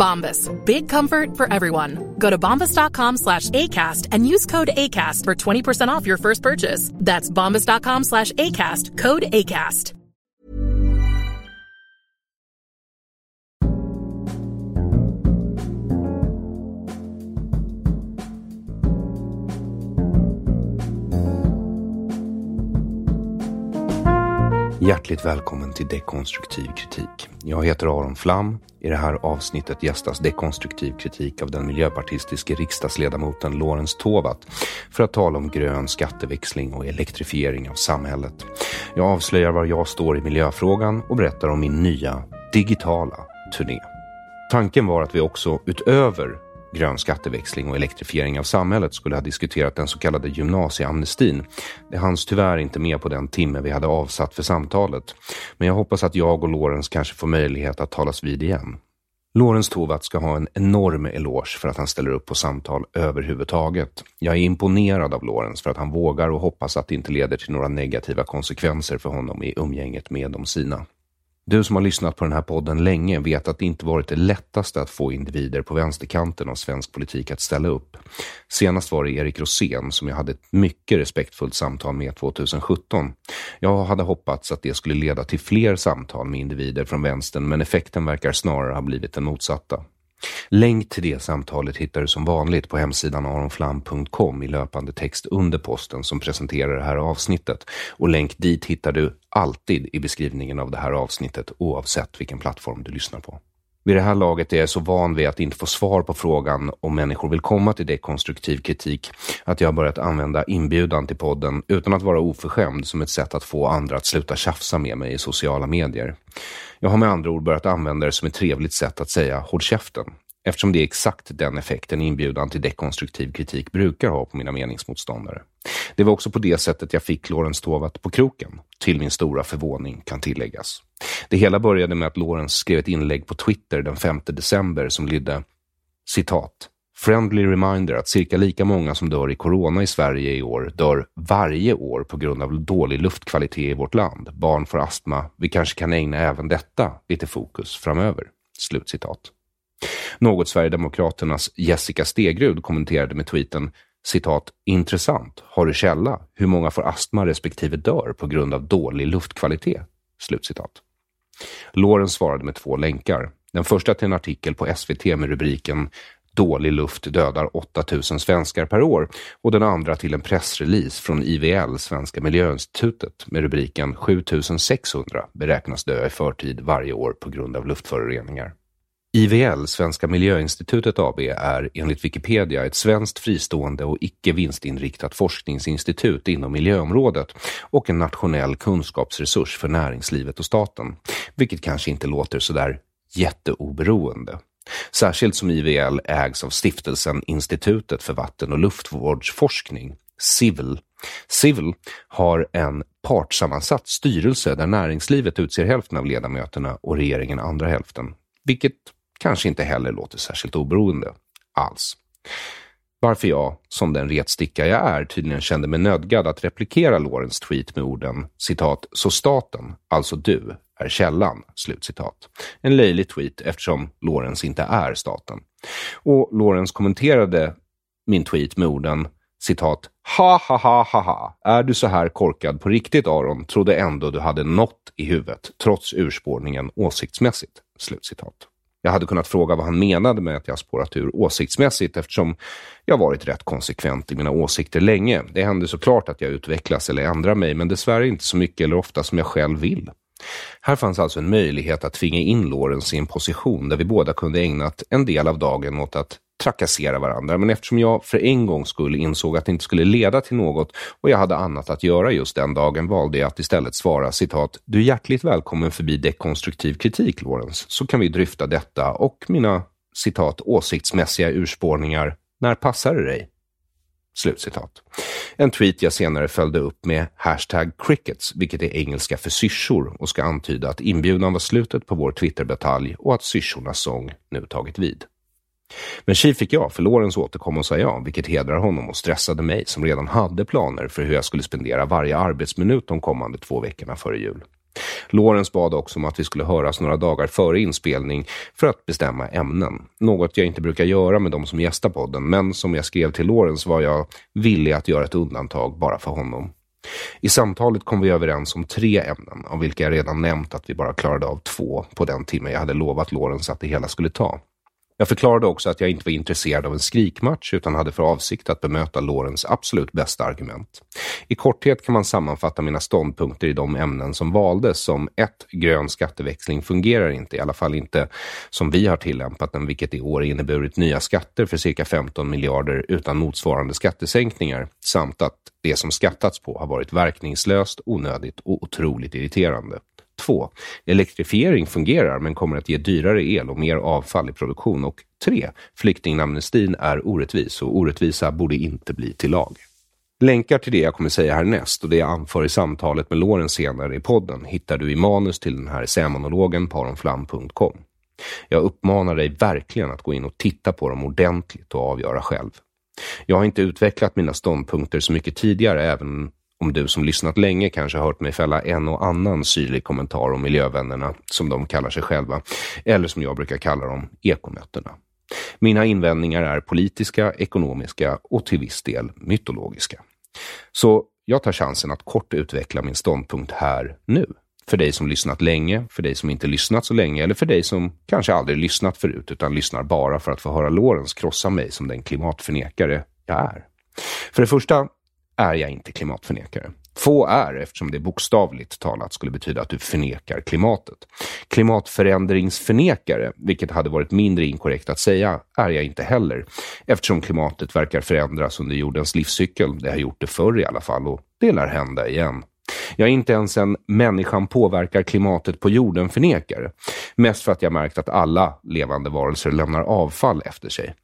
Bombas. Big comfort for everyone. Go to bombas.com slash ACAST and use code ACAST for 20% off your first purchase. That's bombas.com slash ACAST. Code ACAST. Hjärtligt välkommen till Dekonstruktiv kritik. Jag heter Aron Flam. I det här avsnittet gästas dekonstruktiv kritik av den miljöpartistiske riksdagsledamoten Lorentz Tovatt för att tala om grön skatteväxling och elektrifiering av samhället. Jag avslöjar var jag står i miljöfrågan och berättar om min nya digitala turné. Tanken var att vi också utöver grön skatteväxling och elektrifiering av samhället skulle ha diskuterat den så kallade gymnasieamnestin. Det hanns tyvärr inte med på den timme vi hade avsatt för samtalet. Men jag hoppas att jag och Lorenz kanske får möjlighet att talas vid igen. Lorenz Tovatt ska ha en enorm eloge för att han ställer upp på samtal överhuvudtaget. Jag är imponerad av Lorenz för att han vågar och hoppas att det inte leder till några negativa konsekvenser för honom i umgänget med de sina. Du som har lyssnat på den här podden länge vet att det inte varit det lättaste att få individer på vänsterkanten av svensk politik att ställa upp. Senast var det Erik Rosén som jag hade ett mycket respektfullt samtal med 2017. Jag hade hoppats att det skulle leda till fler samtal med individer från vänstern men effekten verkar snarare ha blivit den motsatta. Länk till det samtalet hittar du som vanligt på hemsidan aronflam.com i löpande text under posten som presenterar det här avsnittet. Och länk dit hittar du alltid i beskrivningen av det här avsnittet oavsett vilken plattform du lyssnar på. Vid det här laget är jag så van vid att inte få svar på frågan om människor vill komma till dekonstruktiv kritik att jag har börjat använda inbjudan till podden utan att vara oförskämd som ett sätt att få andra att sluta tjafsa med mig i sociala medier. Jag har med andra ord börjat använda det som ett trevligt sätt att säga håll käften eftersom det är exakt den effekten inbjudan till dekonstruktiv kritik brukar ha på mina meningsmotståndare. Det var också på det sättet jag fick Lorentz Tovatt på kroken, till min stora förvåning kan tilläggas. Det hela började med att Lorentz skrev ett inlägg på Twitter den 5 december som lydde citat Friendly reminder att cirka lika många som dör i corona i Sverige i år dör varje år på grund av dålig luftkvalitet i vårt land. Barn får astma. Vi kanske kan ägna även detta lite fokus framöver. Slutcitat. Något Sverigedemokraternas Jessica Stegrud kommenterade med tweeten citat, intressant, har du källa? Hur många får astma respektive dör på grund av dålig luftkvalitet? Slutcitat. Loren svarade med två länkar. Den första till en artikel på SVT med rubriken Dålig luft dödar 8000 svenskar per år och den andra till en pressrelease från IVL, Svenska miljöinstitutet, med rubriken 7600 beräknas dö i förtid varje år på grund av luftföroreningar. IVL, Svenska miljöinstitutet AB, är enligt Wikipedia ett svenskt fristående och icke vinstinriktat forskningsinstitut inom miljöområdet och en nationell kunskapsresurs för näringslivet och staten, vilket kanske inte låter sådär jätteoberoende. Särskilt som IVL ägs av stiftelsen Institutet för vatten och luftvårdsforskning, CIVL. CIVL har en partssammansatt styrelse där näringslivet utser hälften av ledamöterna och regeringen andra hälften, vilket kanske inte heller låter särskilt oberoende alls. Varför jag, som den retsticka jag är, tydligen kände mig nödgad att replikera Lorens tweet med orden citat ”så staten, alltså du, är källan”. Slutcitat. En löjlig tweet eftersom Lorens inte är staten. Och Lorens kommenterade min tweet med orden citat Ha ha ha ha ha. Är du så här korkad på riktigt Aron trodde ändå du hade något i huvudet trots urspårningen åsiktsmässigt. Slutcitat. Jag hade kunnat fråga vad han menade med att jag spårat ur åsiktsmässigt eftersom jag varit rätt konsekvent i mina åsikter länge. Det händer såklart att jag utvecklas eller ändrar mig, men dessvärre inte så mycket eller ofta som jag själv vill. Här fanns alltså en möjlighet att tvinga in Lorentz i en position där vi båda kunde ägnat en del av dagen åt att trakassera varandra, men eftersom jag för en gång skull insåg att det inte skulle leda till något och jag hade annat att göra just den dagen valde jag att istället svara citat Du är hjärtligt välkommen förbi dekonstruktiv kritik, Lorentz, så kan vi dryfta detta och mina citat åsiktsmässiga urspårningar när passar det dig? Slutcitat. En tweet jag senare följde upp med hashtag crickets, vilket är engelska för syrsor och ska antyda att inbjudan var slutet på vår Twitterbatalj och att syrsornas sång nu tagit vid. Men tji fick jag, för Lorentz återkom och sa ja, vilket hedrar honom och stressade mig som redan hade planer för hur jag skulle spendera varje arbetsminut de kommande två veckorna före jul. Lorentz bad också om att vi skulle höras några dagar före inspelning för att bestämma ämnen. Något jag inte brukar göra med de som gästar podden, men som jag skrev till Lorentz var jag villig att göra ett undantag bara för honom. I samtalet kom vi överens om tre ämnen, av vilka jag redan nämnt att vi bara klarade av två på den timme jag hade lovat Lorentz att det hela skulle ta. Jag förklarade också att jag inte var intresserad av en skrikmatch utan hade för avsikt att bemöta Lorens absolut bästa argument. I korthet kan man sammanfatta mina ståndpunkter i de ämnen som valdes som 1. Grön skatteväxling fungerar inte, i alla fall inte som vi har tillämpat den, vilket i år inneburit nya skatter för cirka 15 miljarder utan motsvarande skattesänkningar, samt att det som skattats på har varit verkningslöst, onödigt och otroligt irriterande. 2. Elektrifiering fungerar men kommer att ge dyrare el och mer avfall i produktion. Och 3. Flyktingamnestin är orättvis och orättvisa borde inte bli till lag. Länkar till det jag kommer säga härnäst och det jag anför i samtalet med Loren senare i podden hittar du i manus till den här essämonologen på aronflam.com. Jag uppmanar dig verkligen att gå in och titta på dem ordentligt och avgöra själv. Jag har inte utvecklat mina ståndpunkter så mycket tidigare, även om du som lyssnat länge kanske hört mig fälla en och annan syrlig kommentar om miljövännerna, som de kallar sig själva, eller som jag brukar kalla dem, ekomötena. Mina invändningar är politiska, ekonomiska och till viss del mytologiska. Så jag tar chansen att kort utveckla min ståndpunkt här nu. För dig som lyssnat länge, för dig som inte lyssnat så länge eller för dig som kanske aldrig lyssnat förut utan lyssnar bara för att få höra Lorentz krossa mig som den klimatförnekare jag är. För det första är jag inte klimatförnekare. Få är, eftersom det bokstavligt talat skulle betyda att du förnekar klimatet. Klimatförändringsförnekare, vilket hade varit mindre inkorrekt att säga, är jag inte heller, eftersom klimatet verkar förändras under jordens livscykel. Det har gjort det förr i alla fall och det lär hända igen. Jag är inte ens en människan påverkar klimatet på jorden förnekare. Mest för att jag märkt att alla levande varelser lämnar avfall efter sig.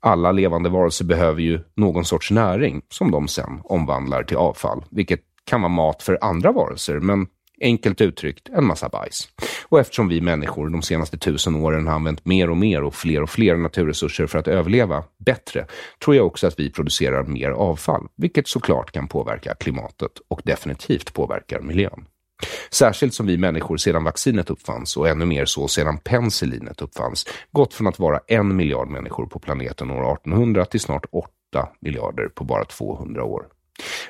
Alla levande varelser behöver ju någon sorts näring som de sen omvandlar till avfall, vilket kan vara mat för andra varelser, men enkelt uttryckt en massa bajs. Och eftersom vi människor de senaste tusen åren har använt mer och mer och fler och fler naturresurser för att överleva bättre, tror jag också att vi producerar mer avfall, vilket såklart kan påverka klimatet och definitivt påverkar miljön. Särskilt som vi människor sedan vaccinet uppfanns och ännu mer så sedan penicillinet uppfanns gått från att vara en miljard människor på planeten år 1800 till snart 8 miljarder på bara 200 år.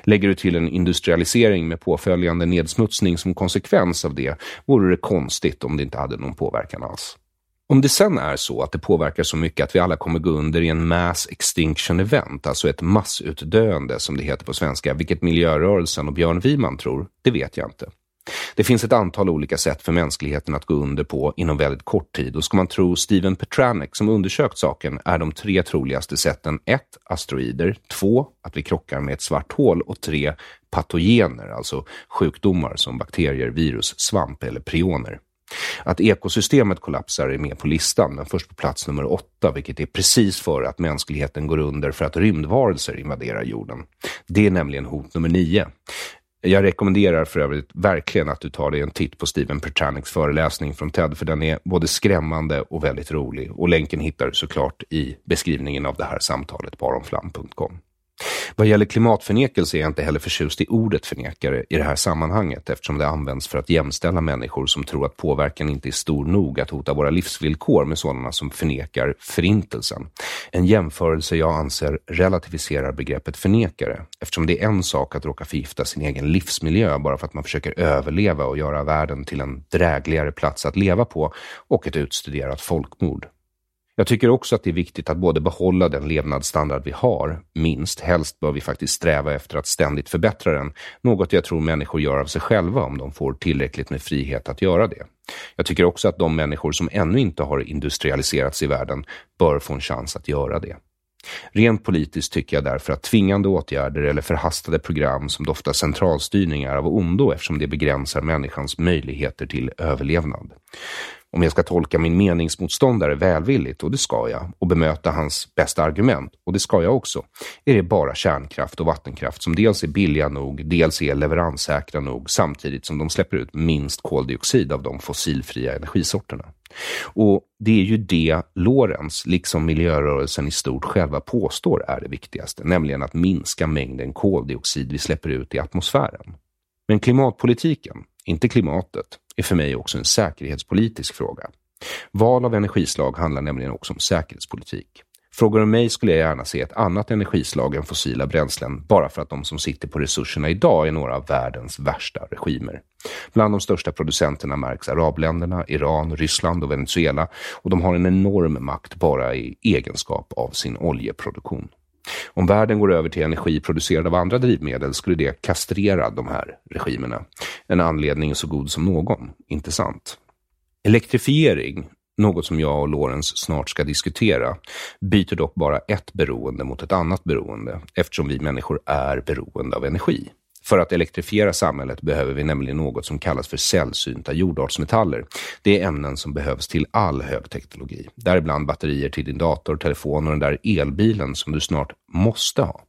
Lägger du till en industrialisering med påföljande nedsmutsning som konsekvens av det vore det konstigt om det inte hade någon påverkan alls. Om det sen är så att det påverkar så mycket att vi alla kommer gå under i en mass extinction event, alltså ett massutdöende som det heter på svenska, vilket miljörörelsen och Björn Wiman tror, det vet jag inte. Det finns ett antal olika sätt för mänskligheten att gå under på inom väldigt kort tid och ska man tro Steven Petranek som undersökt saken är de tre troligaste sätten 1. Asteroider, 2. Att vi krockar med ett svart hål och 3. Patogener, alltså sjukdomar som bakterier, virus, svamp eller prioner. Att ekosystemet kollapsar är med på listan, men först på plats nummer åtta, vilket är precis före att mänskligheten går under för att rymdvarelser invaderar jorden. Det är nämligen hot nummer nio. Jag rekommenderar för övrigt verkligen att du tar dig en titt på Steven Pertanics föreläsning från TED, för den är både skrämmande och väldigt rolig. Och länken hittar du såklart i beskrivningen av det här samtalet på aronflam.com. Vad gäller klimatförnekelse är jag inte heller förtjust i ordet förnekare i det här sammanhanget eftersom det används för att jämställa människor som tror att påverkan inte är stor nog att hota våra livsvillkor med sådana som förnekar förintelsen. En jämförelse jag anser relativiserar begreppet förnekare eftersom det är en sak att råka förgifta sin egen livsmiljö bara för att man försöker överleva och göra världen till en drägligare plats att leva på och ett utstuderat folkmord. Jag tycker också att det är viktigt att både behålla den levnadsstandard vi har, minst, helst bör vi faktiskt sträva efter att ständigt förbättra den, något jag tror människor gör av sig själva om de får tillräckligt med frihet att göra det. Jag tycker också att de människor som ännu inte har industrialiserats i världen bör få en chans att göra det. Rent politiskt tycker jag därför att tvingande åtgärder eller förhastade program som doftar centralstyrning är av ondo eftersom det begränsar människans möjligheter till överlevnad. Om jag ska tolka min meningsmotståndare välvilligt, och det ska jag, och bemöta hans bästa argument, och det ska jag också, är det bara kärnkraft och vattenkraft som dels är billiga nog, dels är leveranssäkra nog, samtidigt som de släpper ut minst koldioxid av de fossilfria energisorterna. Och det är ju det Lorentz, liksom miljörörelsen i stort, själva påstår är det viktigaste, nämligen att minska mängden koldioxid vi släpper ut i atmosfären. Men klimatpolitiken, inte klimatet, är för mig också en säkerhetspolitisk fråga. Val av energislag handlar nämligen också om säkerhetspolitik. Frågar du mig skulle jag gärna se ett annat energislag än fossila bränslen bara för att de som sitter på resurserna idag är några av världens värsta regimer. Bland de största producenterna märks arabländerna, Iran, Ryssland och Venezuela och de har en enorm makt bara i egenskap av sin oljeproduktion. Om världen går över till energi producerad av andra drivmedel skulle det kastrera de här regimerna. En anledning så god som någon, inte sant? Elektrifiering, något som jag och Lorenz snart ska diskutera, byter dock bara ett beroende mot ett annat beroende eftersom vi människor är beroende av energi. För att elektrifiera samhället behöver vi nämligen något som kallas för sällsynta jordartsmetaller. Det är ämnen som behövs till all högteknologi, däribland batterier till din dator, telefon och den där elbilen som du snart måste ha.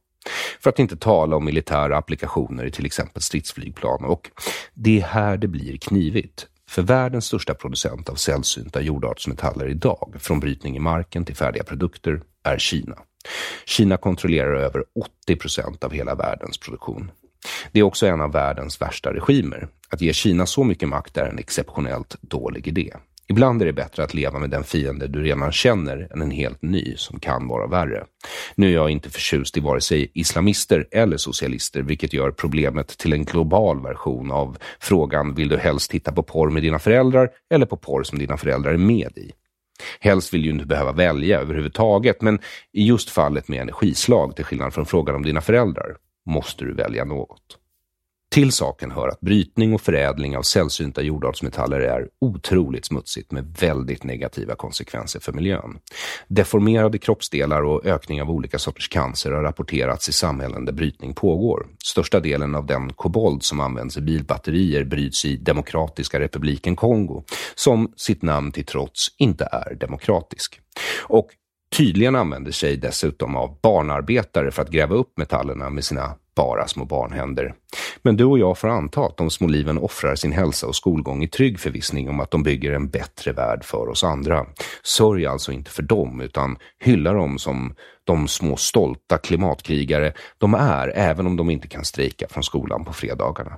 För att inte tala om militära applikationer i till exempel stridsflygplan. Och det är här det blir knivigt. För världens största producent av sällsynta jordartsmetaller idag, från brytning i marken till färdiga produkter, är Kina. Kina kontrollerar över 80 procent av hela världens produktion. Det är också en av världens värsta regimer. Att ge Kina så mycket makt är en exceptionellt dålig idé. Ibland är det bättre att leva med den fiende du redan känner än en helt ny som kan vara värre. Nu är jag inte förtjust i vare sig islamister eller socialister, vilket gör problemet till en global version av frågan vill du helst titta på porr med dina föräldrar eller på porr som dina föräldrar är med i? Helst vill du inte behöva välja överhuvudtaget, men i just fallet med energislag, till skillnad från frågan om dina föräldrar, måste du välja något. Till saken hör att brytning och förädling av sällsynta jordartsmetaller är otroligt smutsigt med väldigt negativa konsekvenser för miljön. Deformerade kroppsdelar och ökning av olika sorters cancer har rapporterats i samhällen där brytning pågår. Största delen av den kobolt som används i bilbatterier bryts i Demokratiska republiken Kongo, som sitt namn till trots inte är demokratisk. Och tydligen använder sig dessutom av barnarbetare för att gräva upp metallerna med sina bara små barnhänder. Men du och jag får anta att de små liven offrar sin hälsa och skolgång i trygg förvissning om att de bygger en bättre värld för oss andra. Sörj alltså inte för dem, utan hylla dem som de små stolta klimatkrigare de är, även om de inte kan strejka från skolan på fredagarna.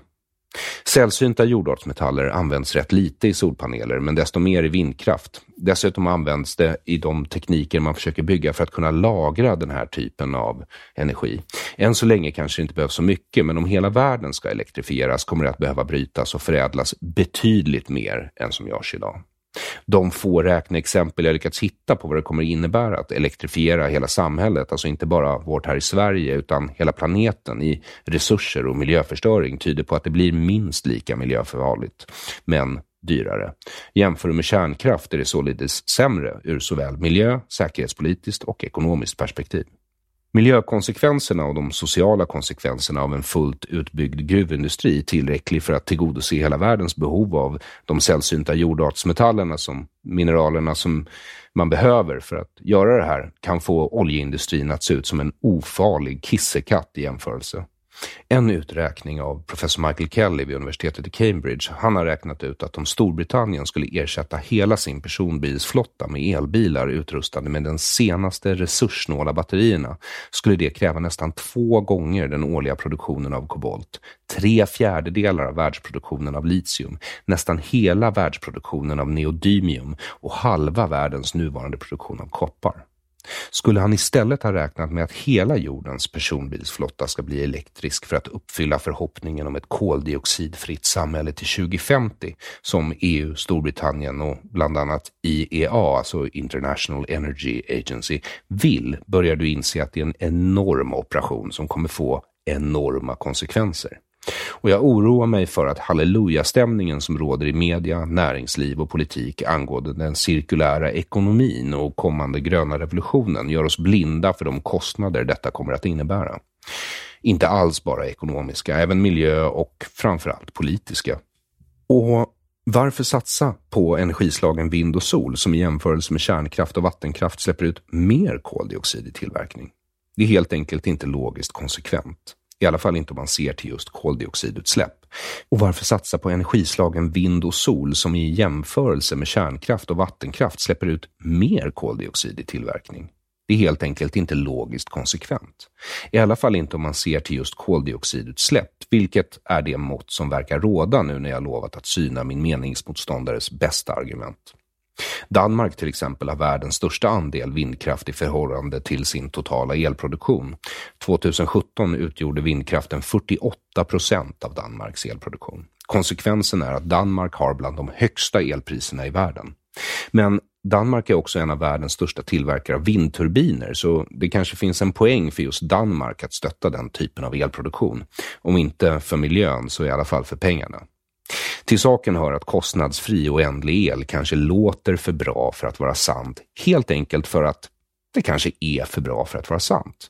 Sällsynta jordartsmetaller används rätt lite i solpaneler, men desto mer i vindkraft. Dessutom används det i de tekniker man försöker bygga för att kunna lagra den här typen av energi. Än så länge kanske det inte behövs så mycket, men om hela världen ska elektrifieras kommer det att behöva brytas och förädlas betydligt mer än som görs idag de få räkneexempel jag lyckats hitta på vad det kommer innebära att elektrifiera hela samhället, alltså inte bara vårt här i Sverige utan hela planeten i resurser och miljöförstöring tyder på att det blir minst lika miljöfarligt, men dyrare. Jämför med kärnkraft är det således sämre ur såväl miljö, säkerhetspolitiskt och ekonomiskt perspektiv. Miljökonsekvenserna och de sociala konsekvenserna av en fullt utbyggd gruvindustri tillräcklig för att tillgodose hela världens behov av de sällsynta jordartsmetallerna som mineralerna som man behöver för att göra det här kan få oljeindustrin att se ut som en ofarlig kissekatt i jämförelse. En uträkning av professor Michael Kelly vid universitetet i Cambridge, han har räknat ut att om Storbritannien skulle ersätta hela sin personbilsflotta med elbilar utrustade med den senaste resurssnåla batterierna, skulle det kräva nästan två gånger den årliga produktionen av kobolt, tre fjärdedelar av världsproduktionen av litium, nästan hela världsproduktionen av neodymium. Och halva världens nuvarande produktion av koppar. Skulle han istället ha räknat med att hela jordens personbilsflotta ska bli elektrisk för att uppfylla förhoppningen om ett koldioxidfritt samhälle till 2050 som EU, Storbritannien och bland annat IEA, alltså International Energy Agency, vill börjar du inse att det är en enorm operation som kommer få enorma konsekvenser. Och jag oroar mig för att hallelujastämningen som råder i media, näringsliv och politik angående den cirkulära ekonomin och kommande gröna revolutionen gör oss blinda för de kostnader detta kommer att innebära. Inte alls bara ekonomiska, även miljö och framförallt politiska. Och varför satsa på energislagen vind och sol som i jämförelse med kärnkraft och vattenkraft släpper ut mer koldioxid i tillverkning? Det är helt enkelt inte logiskt konsekvent. I alla fall inte om man ser till just koldioxidutsläpp. Och varför satsa på energislagen vind och sol som i jämförelse med kärnkraft och vattenkraft släpper ut mer koldioxid i tillverkning? Det är helt enkelt inte logiskt konsekvent. I alla fall inte om man ser till just koldioxidutsläpp, vilket är det mått som verkar råda nu när jag lovat att syna min meningsmotståndares bästa argument. Danmark till exempel har världens största andel vindkraft i förhållande till sin totala elproduktion. 2017 utgjorde vindkraften 48 procent av Danmarks elproduktion. Konsekvensen är att Danmark har bland de högsta elpriserna i världen. Men Danmark är också en av världens största tillverkare av vindturbiner, så det kanske finns en poäng för just Danmark att stötta den typen av elproduktion. Om inte för miljön så i alla fall för pengarna. Till saken hör att kostnadsfri och ändlig el kanske låter för bra för att vara sant, helt enkelt för att det kanske är för bra för att vara sant.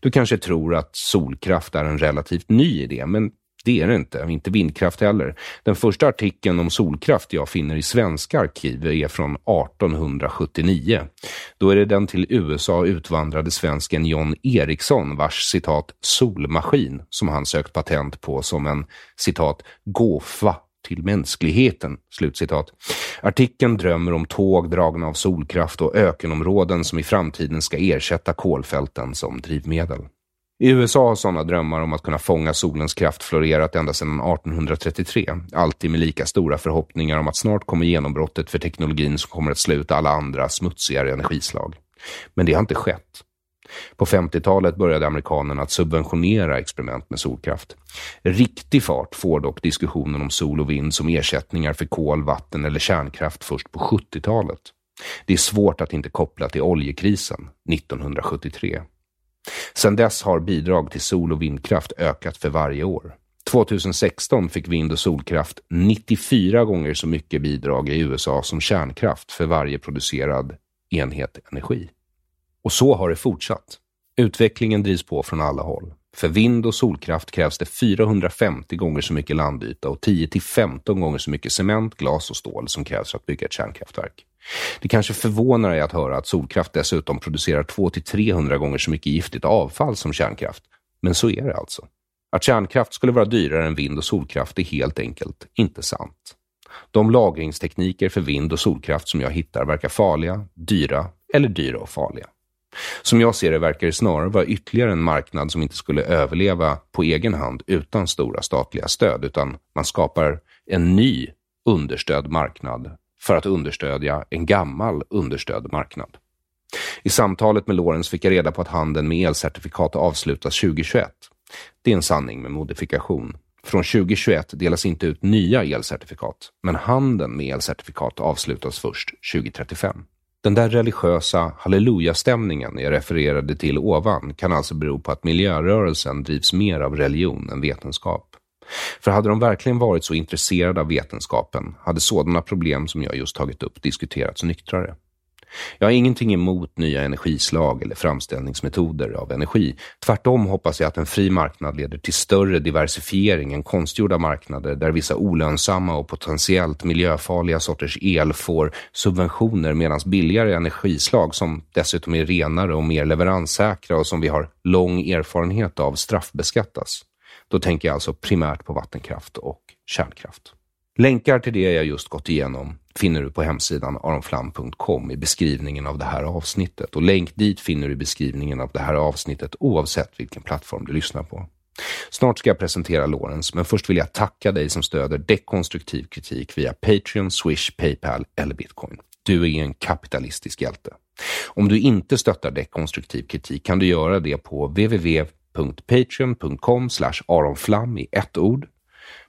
Du kanske tror att solkraft är en relativt ny idé, men det är det inte, inte vindkraft heller. Den första artikeln om solkraft jag finner i svenska arkiv är från 1879. Då är det den till USA utvandrade svensken John Eriksson vars citat solmaskin som han sökt patent på som en citat gåfa till mänskligheten. Slutcitat. Artikeln drömmer om tåg dragna av solkraft och ökenområden som i framtiden ska ersätta kolfälten som drivmedel. I USA har sådana drömmar om att kunna fånga solens kraft florerat ända sedan 1833, alltid med lika stora förhoppningar om att snart kommer genombrottet för teknologin som kommer att slå ut alla andra smutsigare energislag. Men det har inte skett. På 50-talet började amerikanerna att subventionera experiment med solkraft. Riktig fart får dock diskussionen om sol och vind som ersättningar för kol, vatten eller kärnkraft först på 70-talet. Det är svårt att inte koppla till oljekrisen 1973. Sedan dess har bidrag till sol och vindkraft ökat för varje år. 2016 fick vind och solkraft 94 gånger så mycket bidrag i USA som kärnkraft för varje producerad enhet energi. Och så har det fortsatt. Utvecklingen drivs på från alla håll. För vind och solkraft krävs det 450 gånger så mycket landyta och 10-15 gånger så mycket cement, glas och stål som krävs för att bygga ett kärnkraftverk. Det kanske förvånar dig att höra att solkraft dessutom producerar 200-300 gånger så mycket giftigt avfall som kärnkraft. Men så är det alltså. Att kärnkraft skulle vara dyrare än vind och solkraft är helt enkelt inte sant. De lagringstekniker för vind och solkraft som jag hittar verkar farliga, dyra eller dyra och farliga. Som jag ser det verkar det snarare vara ytterligare en marknad som inte skulle överleva på egen hand utan stora statliga stöd, utan man skapar en ny understödd marknad för att understödja en gammal understödd marknad. I samtalet med Lorenz fick jag reda på att handeln med elcertifikat avslutas 2021. Det är en sanning med modifikation. Från 2021 delas inte ut nya elcertifikat, men handeln med elcertifikat avslutas först 2035. Den där religiösa hallelujastämningen jag refererade till ovan kan alltså bero på att miljörörelsen drivs mer av religion än vetenskap. För hade de verkligen varit så intresserade av vetenskapen hade sådana problem som jag just tagit upp diskuterats nyktrare. Jag har ingenting emot nya energislag eller framställningsmetoder av energi. Tvärtom hoppas jag att en fri marknad leder till större diversifiering än konstgjorda marknader där vissa olönsamma och potentiellt miljöfarliga sorters el får subventioner medan billigare energislag som dessutom är renare och mer leveranssäkra och som vi har lång erfarenhet av straffbeskattas. Då tänker jag alltså primärt på vattenkraft och kärnkraft. Länkar till det jag just gått igenom finner du på hemsidan aronflam.com i beskrivningen av det här avsnittet och länk dit finner du i beskrivningen av det här avsnittet oavsett vilken plattform du lyssnar på. Snart ska jag presentera Lorentz, men först vill jag tacka dig som stöder dekonstruktiv kritik via Patreon, Swish, Paypal eller Bitcoin. Du är en kapitalistisk hjälte. Om du inte stöttar dekonstruktiv kritik kan du göra det på www.patreon.com aronflam i ett ord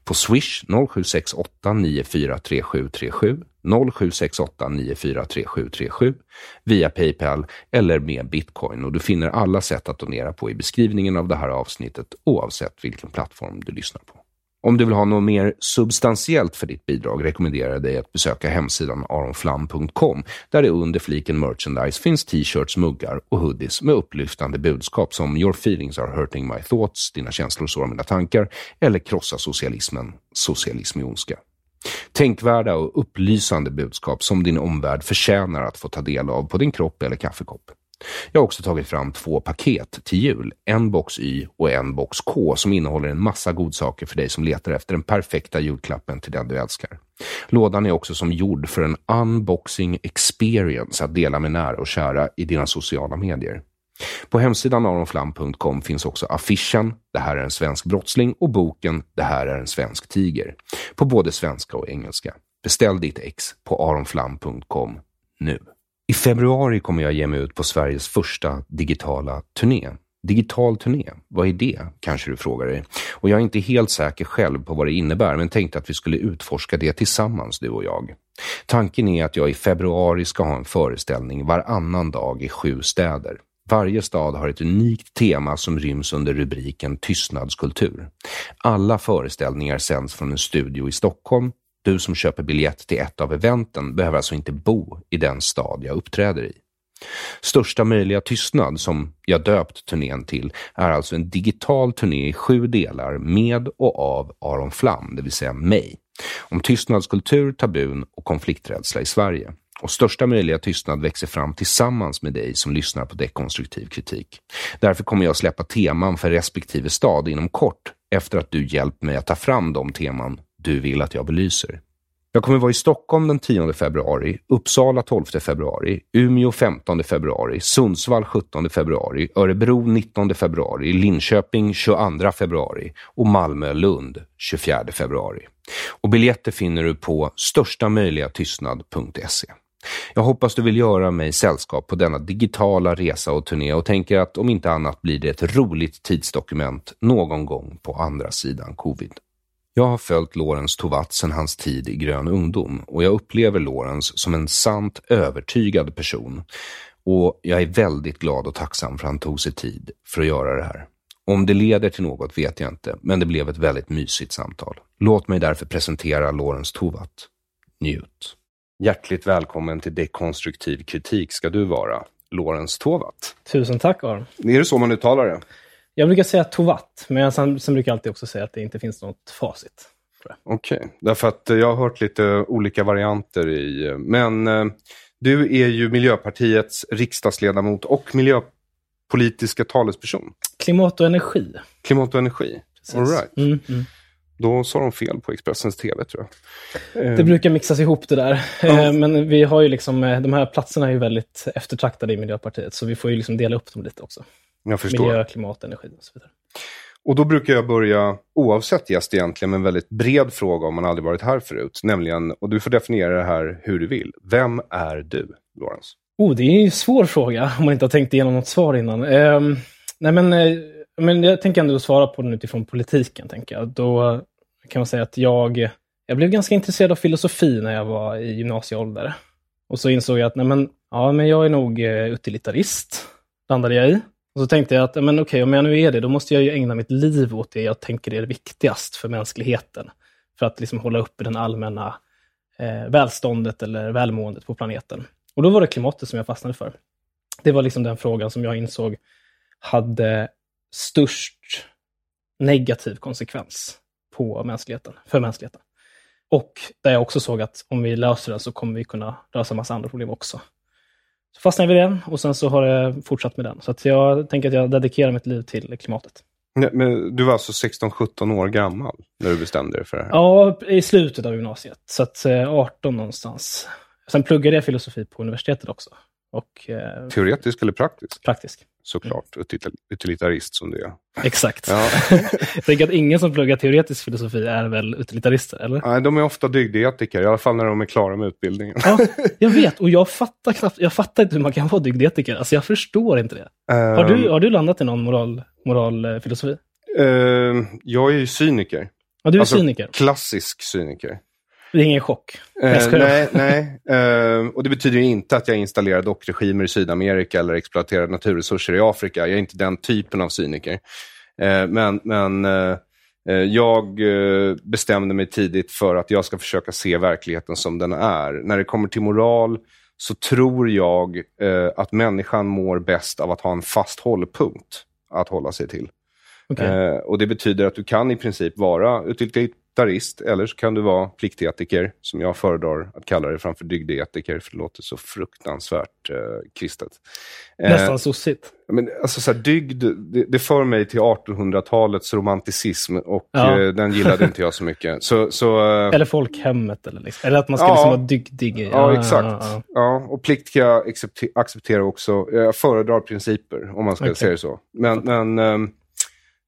på Swish 0768 943737 0768 943737 via Paypal eller med bitcoin och du finner alla sätt att donera på i beskrivningen av det här avsnittet oavsett vilken plattform du lyssnar på. Om du vill ha något mer substantiellt för ditt bidrag rekommenderar jag dig att besöka hemsidan aronflam.com där det under fliken merchandise finns t-shirts, muggar och hoodies med upplyftande budskap som “Your feelings are hurting my thoughts”, “Dina känslor sårar mina tankar” eller “Krossa socialismen, socialism är ondska”. Tänkvärda och upplysande budskap som din omvärld förtjänar att få ta del av på din kropp eller kaffekopp. Jag har också tagit fram två paket till jul, en box Y och en box K som innehåller en massa godsaker för dig som letar efter den perfekta julklappen till den du älskar. Lådan är också som gjord för en unboxing experience att dela med nära och kära i dina sociala medier. På hemsidan aronflam.com finns också affischen Det här är en svensk brottsling och boken Det här är en svensk tiger på både svenska och engelska. Beställ ditt ex på aronflam.com nu. I februari kommer jag ge mig ut på Sveriges första digitala turné. Digital turné, vad är det? Kanske du frågar dig. Och jag är inte helt säker själv på vad det innebär, men tänkte att vi skulle utforska det tillsammans, du och jag. Tanken är att jag i februari ska ha en föreställning varannan dag i sju städer. Varje stad har ett unikt tema som ryms under rubriken tystnadskultur. Alla föreställningar sänds från en studio i Stockholm du som köper biljett till ett av eventen behöver alltså inte bo i den stad jag uppträder i. Största möjliga tystnad, som jag döpt turnén till, är alltså en digital turné i sju delar med och av Aron Flam, det vill säga mig, om tystnadskultur, tabun och konflikträdsla i Sverige. Och största möjliga tystnad växer fram tillsammans med dig som lyssnar på dekonstruktiv kritik. Därför kommer jag släppa teman för respektive stad inom kort efter att du hjälpt mig att ta fram de teman du vill att jag belyser. Jag kommer vara i Stockholm den 10 februari, Uppsala 12 februari, Umeå 15 februari, Sundsvall 17 februari, Örebro 19 februari, Linköping 22 februari och Malmö-Lund 24 februari. Och biljetter finner du på störstamöjligatystnad.se. Jag hoppas du vill göra mig sällskap på denna digitala resa och turné och tänker att om inte annat blir det ett roligt tidsdokument någon gång på andra sidan covid. Jag har följt Lorenz Tovatt sedan hans tid i Grön ungdom och jag upplever Lorenz som en sant övertygad person. Och jag är väldigt glad och tacksam för att han tog sig tid för att göra det här. Om det leder till något vet jag inte, men det blev ett väldigt mysigt samtal. Låt mig därför presentera Lorenz Tovatt. Njut. Hjärtligt välkommen till Dekonstruktiv kritik ska du vara, Lorenz Tovatt. Tusen tack Aron. Är det så man uttalar det? Jag brukar säga Tovat, men jag sen, sen brukar jag alltid också säga att det inte finns något facit. Okej, okay. därför att jag har hört lite olika varianter i, men eh, du är ju Miljöpartiets riksdagsledamot och miljöpolitiska talesperson. Klimat och energi. Klimat och energi, all right. Mm, mm. Då sa de fel på Expressens TV tror jag. Det brukar mixas ihop det där. Ja. Men vi har ju liksom, eh, de här platserna är ju väldigt eftertraktade i Miljöpartiet, så vi får ju liksom dela upp dem lite också. Jag förstår. Miljö, klimat, energi och så vidare. Och då brukar jag börja, oavsett gäst egentligen, med en väldigt bred fråga om man aldrig varit här förut. Nämligen, och du får definiera det här hur du vill. Vem är du, Lawrence? Oh, det är en svår fråga om man inte har tänkt igenom något svar innan. Um, nej men, uh, men jag tänker ändå svara på den utifrån politiken. Tänker jag. Då kan man säga att jag, jag blev ganska intresserad av filosofi när jag var i gymnasieålder. Och så insåg jag att nej men, ja, men jag är nog uh, utilitarist, landade jag i. Och så tänkte jag att men okej, om jag nu är det, då måste jag ju ägna mitt liv åt det jag tänker är viktigast för mänskligheten. För att liksom hålla uppe den allmänna eh, välståndet eller välmåendet på planeten. Och då var det klimatet som jag fastnade för. Det var liksom den frågan som jag insåg hade störst negativ konsekvens på mänskligheten, för mänskligheten. Och där jag också såg att om vi löser den så kommer vi kunna lösa massa andra problem också. Så fastnade jag vid den och sen så har jag fortsatt med den. Så att jag tänker att jag dedikerar mitt liv till klimatet. Nej, men du var alltså 16-17 år gammal när du bestämde dig för det här? Ja, i slutet av gymnasiet. Så att eh, 18 någonstans. Sen pluggade jag filosofi på universitetet också. Och eh, Teoretisk eller praktisk? praktisk. Såklart. Util- Utilitarist som du är. Exakt. Ja. jag tänker att ingen som pluggar teoretisk filosofi är väl utilitarister, eller? Nej, de är ofta dygdetiker, i alla fall när de är klara med utbildningen. Ja, jag vet. Och jag fattar knappt, jag fattar inte hur man kan vara dygdetiker. Alltså jag förstår inte det. Har Ehm, du, har du landat i någon moral, moralfilosofi? ehm, jag är ju cyniker. Ja, du är Alltså, cyniker. Klassisk cyniker. Det är ingen chock. Eh, nej, nej. Eh, och det betyder inte att jag installerar dockregimer i Sydamerika eller exploaterar naturresurser i Afrika. Jag är inte den typen av cyniker. Eh, men men eh, eh, jag eh, bestämde mig tidigt för att jag ska försöka se verkligheten som den är. När det kommer till moral så tror jag att människan mår bäst av att ha en fast hållpunkt att hålla sig till. Eh, och Det betyder att du kan i princip vara utilitarist eller så kan du vara pliktetiker, som jag föredrar att kalla det framför dygdetiker, för det låter så fruktansvärt eh, kristet. Eh, Nästan sossigt. men, alltså, så här, dygd, det, det för mig till 1800-talets romanticism och Ja. eh, den gillade inte jag så mycket. Så, så, eh, Eller folkhemmet. Eller, liksom. eller att man ska Ja. liksom vara dygdig. Ja, exakt. ja, ja. Ja, och plikt kan jag accepte- acceptera också. Jag föredrar principer, om man ska Okej. säga det så. Men, men ehm,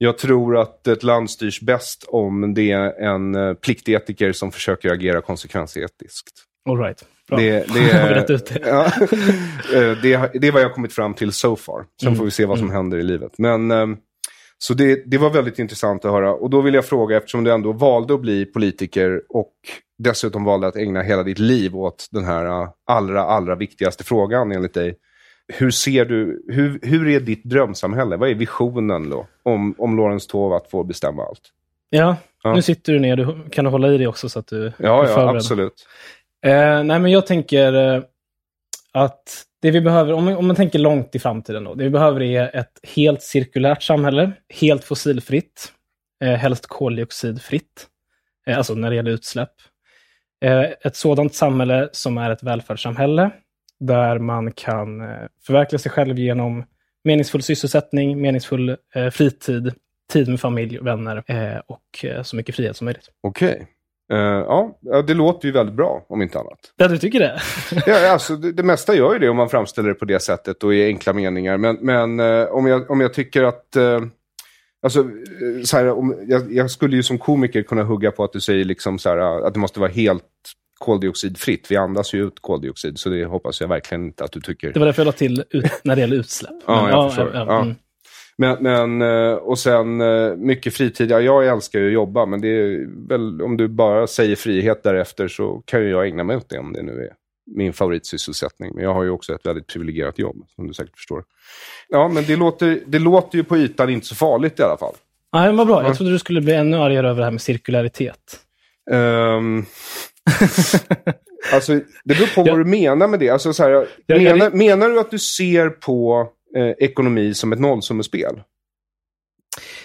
jag tror att ett land styrs bäst om det är en uh, pliktetiker som försöker agera konsekvensetiskt. All right. Bra. Det, det, det? Ja, Eh, det, det är vad jag har kommit fram till so far. Sen Mm. får vi se vad som händer i livet. Men, ehm, så det, det var väldigt intressant att höra. Och då vill jag fråga, eftersom du ändå valde att bli politiker och dessutom valde att ägna hela ditt liv åt den här eh, allra, allra viktigaste frågan enligt dig. Hur ser du, hur, hur är ditt drömsamhälle? Vad är visionen då? Om, om Lorentz Tovatt får bestämma allt. Ja, Ja. nu sitter du ner. Du, kan du hålla i dig också så att du Ja, ja, absolut. Eh, nej, men jag tänker eh, att det vi behöver, om, om man tänker långt i framtiden då, det vi behöver är ett helt cirkulärt samhälle, helt fossilfritt, eh, helst koldioxidfritt, eh, alltså när det gäller utsläpp. Eh, ett sådant samhälle som är ett välfärdssamhälle, där man kan eh, förverkliga sig själv genom meningsfull sysselsättning, meningsfull eh, fritid, tid med familj och vänner eh, och eh, så mycket frihet som möjligt. Okej. Eh, ja, ja, det låter ju väldigt bra, om inte annat. Ja, du tycker det? Ja, alltså, det, det mesta gör ju det om man framställer det på det sättet och i enkla meningar. Men, men eh, om, jag, om jag tycker att... Eh, alltså, så här, om, jag, jag skulle ju som komiker kunna hugga på att du säger liksom så här, att det måste vara helt koldioxidfritt. Vi andas ju ut koldioxid, så det hoppas jag verkligen inte att du tycker. Det var därför jag la till ut, när det gäller utsläpp. Ja, Men, jag förstår. Ja. mm. Men, men, eh, och sen eh, mycket fritid. Ja, jag älskar ju att jobba, men det är väl, om du bara säger frihet därefter så kan ju jag ägna mig åt det om det nu är min favoritsysselsättning. Men jag har ju också ett väldigt privilegierat jobb, som du säkert förstår. Ja, men det låter, det låter ju på ytan inte så farligt i alla fall. Nej, men vad bra. Jag trodde du skulle bli ännu argare över det här med cirkularitet. Ehm, alltså, det beror på Ja. vad du menar med det. Alltså, så här, Ja, ja, menar, det- menar du att du ser på eh, ekonomi som ett nollsummespel?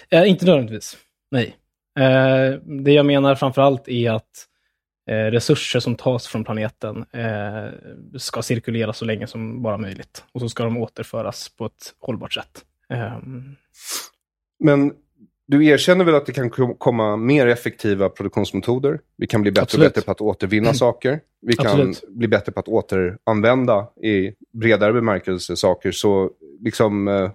Eh, inte nödvändigtvis. Nej. Eh, det jag menar framför allt är att eh, resurser som tas från planeten eh, ska cirkulera så länge som bara möjligt. Och så ska de återföras på ett hållbart sätt. Ehm, Men du erkänner väl att det kan kom- komma mer effektiva produktionsmetoder? Vi kan bli bättre Absolut. och bättre på att återvinna saker. Vi kan Absolut. bli bättre på att återanvända i bredare bemärkelse saker. Så liksom, eh,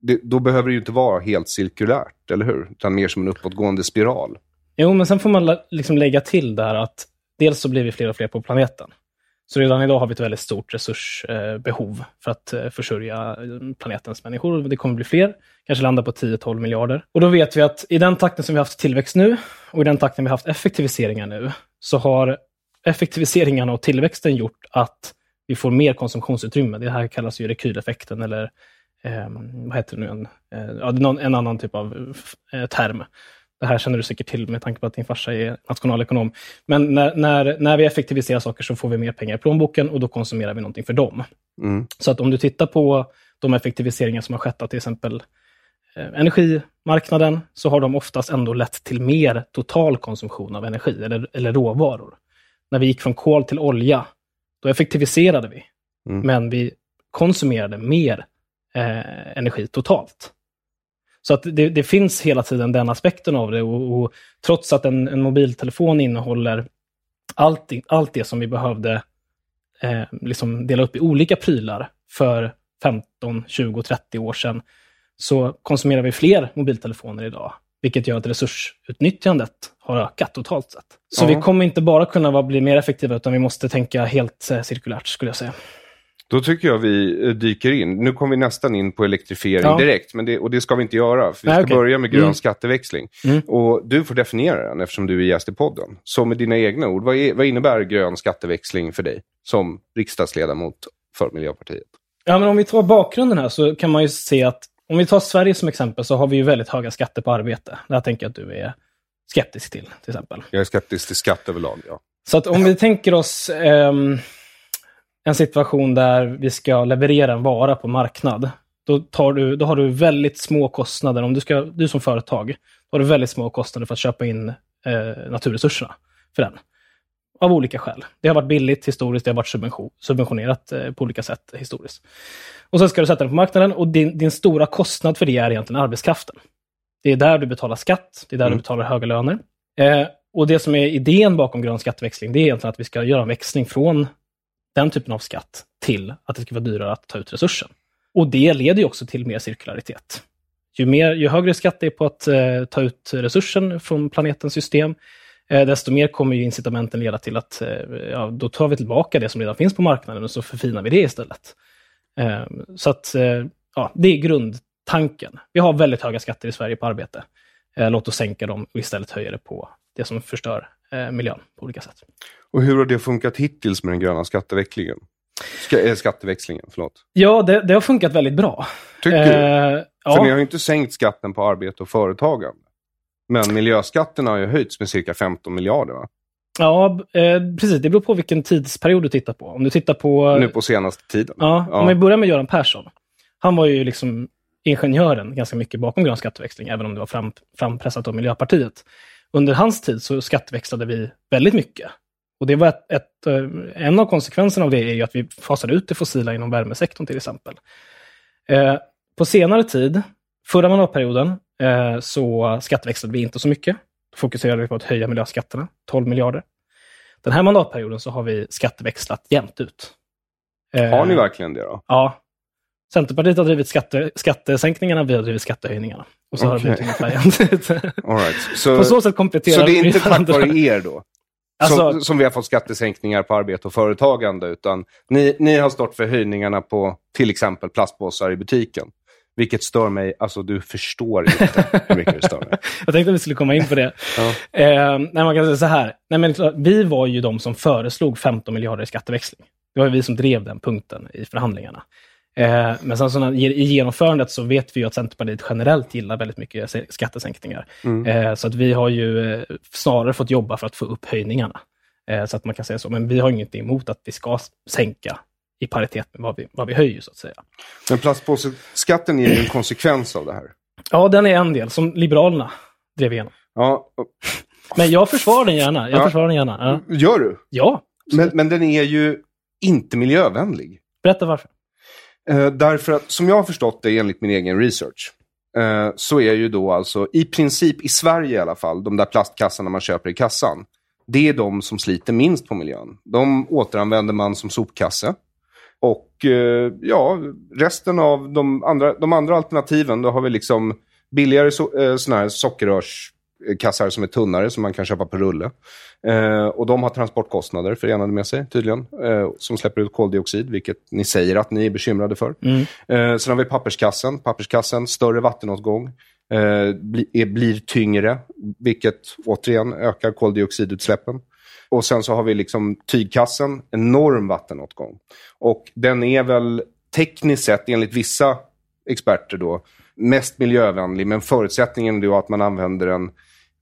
det, då behöver det ju inte vara helt cirkulärt, eller hur? Utan mer som en uppåtgående spiral. Jo, men sen får man liksom lägga till där att dels så blir vi fler och fler på planeten. Så redan idag har vi ett väldigt stort resursbehov för att eh, försörja eh, planetens människor. Det kommer bli fler, kanske landa på 10-12 miljarder. Och då vet vi att i den takten som vi har haft tillväxt nu och i den takten vi har haft effektiviseringar nu, så har effektiviseringarna och tillväxten gjort att vi får mer konsumtionsutrymme. Det här kallas ju rekyleffekten eller eh, vad heter det nu? En, eh, en annan typ av eh, term. Det här känner du säkert till med tanke på att din farsa är nationalekonom. Men när, när, när vi effektiviserar saker så får vi mer pengar i plånboken och då konsumerar vi någonting för dem. Mm. Så att om du tittar på de effektiviseringar som har skett till exempel eh, energimarknaden, så har de oftast ändå lett till mer total konsumtion av energi eller, eller råvaror. När vi gick från kol till olja, då effektiviserade vi, Mm. men vi konsumerade mer eh, energi totalt. Så att det, det, finns hela tiden den aspekten av det. Och, och trots att en, en, mobiltelefon innehåller allt, allt det som vi behövde eh, liksom dela upp i olika prylar för 15, 20, 30 år sedan, så konsumerar vi fler mobiltelefoner idag. Vilket gör att resursutnyttjandet har ökat totalt sett. Så ja. vi kommer inte bara kunna bli mer effektiva, utan vi måste tänka helt eh, cirkulärt, skulle jag säga. Då tycker jag vi eh, dyker in. Nu kommer vi nästan in på elektrifiering ja. direkt, men det, och det ska vi inte göra. För vi ska okay. börja med grön mm. skatteväxling. Mm. Och du får definiera den eftersom du är gäst i podden. Så med dina egna ord, vad, är, vad innebär grön skatteväxling för dig som riksdagsledamot för Miljöpartiet? Ja, men om vi tar bakgrunden här så kan man ju se att om vi tar Sverige som exempel så har vi ju väldigt höga skatter på arbete. Det här tänker jag att du är skeptisk till, till exempel. Jag är skeptisk till skatt överlag, ja. Så att om vi tänker oss um, en situation där vi ska leverera en vara på marknad, då, tar du, då har du väldigt små kostnader. Om du, ska, du som företag, har du väldigt små kostnader för att köpa in eh, naturresurserna för den. Av olika skäl. Det har varit billigt historiskt, det har varit subvention, subventionerat eh, på olika sätt historiskt. Och sen ska du sätta den på marknaden och din, din stora kostnad för det är egentligen arbetskraften. Det är där du betalar skatt, det är där mm. du betalar höga löner. Eh, och det som är idén bakom grön skatteväxling, det är egentligen att vi ska göra en växling från den typen av skatt till att det ska vara dyrare att ta ut resursen. Och det leder ju också till mer cirkularitet. Ju, mer, ju högre skatt det är på att eh, ta ut resursen från planetens system, eh, desto mer kommer ju incitamenten leda till att eh, ja, då tar vi tillbaka det som redan finns på marknaden och så förfinar vi det istället. Eh, så att, eh, ja, det är grundtanken. Vi har väldigt höga skatter i Sverige på arbete. Eh, låt oss sänka dem och istället höja det på det som förstör miljön på olika sätt. Och hur har det funkat hittills med den gröna skatteväxlingen? Ska, skatteväxlingen, förlåt. Ja, det, det, har funkat väldigt bra. Tycker du? För ja. ni har ju inte sänkt skatten på arbete och företagande. Men miljöskatterna har ju höjts med cirka 15 miljarder, va? Ja, eh, precis. Det beror på vilken tidsperiod du tittar på. Om du tittar på... Nu på senaste tiden? Ja, ja. om vi börjar med Göran Persson. Han var ju liksom ingenjören ganska mycket bakom grön skatteväxling, även om det var fram, frampressat av Miljöpartiet. Under hans tid så skatteväxlade vi väldigt mycket. Och det var ett, ett, eh, en av konsekvenserna av det är ju att vi fasade ut det fossila inom värmesektorn till exempel. Eh, på senare tid, förra mandatperioden, eh, så skatteväxlade vi inte så mycket. Då fokuserade vi på att höja miljöskatterna, 12 miljarder. Den här mandatperioden så har vi skatteväxlat jämnt ut. Eh, har ni verkligen det då? Ja. Centerpartiet har drivit skatte, skattesänkningarna, vi har drivit skattehöjningarna. Och så okay. har det blivit ungefär jämnt. right. så, på så sätt kompletterar Så det är inte tack vare er då? Alltså, som, som, vi har fått skattesänkningar på arbete och företagande, utan ni, ni har stått för höjningarna på till exempel plastpåsar i butiken. Vilket stör mig, alltså du förstår inte hur mycket det stör mig. jag tänkte att vi skulle komma in på det. ja. eh, nej, man kan säga så här, nej, men, vi var ju de som föreslog 15 miljarder i skatteväxling. Det var vi som drev den punkten i förhandlingarna. Eh, men sen så, i genomförandet så vet vi ju att Centerpartiet generellt gillar väldigt mycket skattesänkningar. Mm. Eh, så att vi har ju eh, snarare fått jobba för att få upp höjningarna. Eh, så att man kan säga så. Men vi har inget emot att vi ska sänka i paritet med vad vi, vad vi höjer, så att säga. Men plastpåseskatten är ju en konsekvens av det här. Ja, den är en del, som Liberalerna drev igenom. Ja. Men jag försvarar den gärna. Jag ja. försvarar den gärna. Ja. Gör du? Ja. Men, men den är ju inte miljövänlig. Berätta varför. Eh, därför att, som jag har förstått det enligt min egen research, eh, så är ju då alltså, i princip i Sverige i alla fall, de där plastkassarna man köper i kassan, det är de som sliter minst på miljön. De återanvänder man som sopkasse. Och eh, ja, resten av de andra, de andra alternativen, då har vi liksom billigare so eh, såna här sockerrörskassar som är tunnare, som man kan köpa på rulle. Eh, och de har transportkostnader förenade med sig tydligen, eh, som släpper ut koldioxid, vilket ni säger att ni är bekymrade för. Mm. Eh, sen har vi papperskassen. Papperskassen, större vattenåtgång, eh, bli, är, blir tyngre, vilket återigen ökar koldioxidutsläppen. Och sen så har vi liksom tygkassen, enorm vattenåtgång. Och den är väl tekniskt sett, enligt vissa experter då, mest miljövänlig, men förutsättningen är att man använder den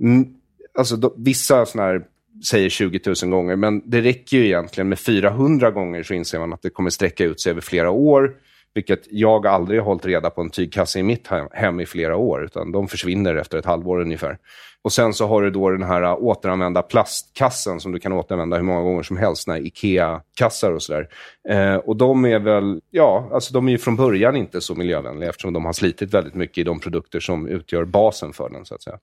Mm, alltså då, vissa sådana här säger 20 000 gånger, men det räcker ju egentligen med 400 gånger så inser man att det kommer sträcka ut sig över flera år. Vilket jag aldrig har hållit reda på en tygkasse i mitt hem, i flera år, utan de försvinner efter ett halvår ungefär. Och sen så har du då den här återanvända plastkassen som du kan återanvända hur många gånger som helst, när IKEA-kassar och sådär. Eh, och de är väl, ja, alltså de är ju från början inte så miljövänliga eftersom de har slitit väldigt mycket i de produkter som utgör basen för den, så att säga.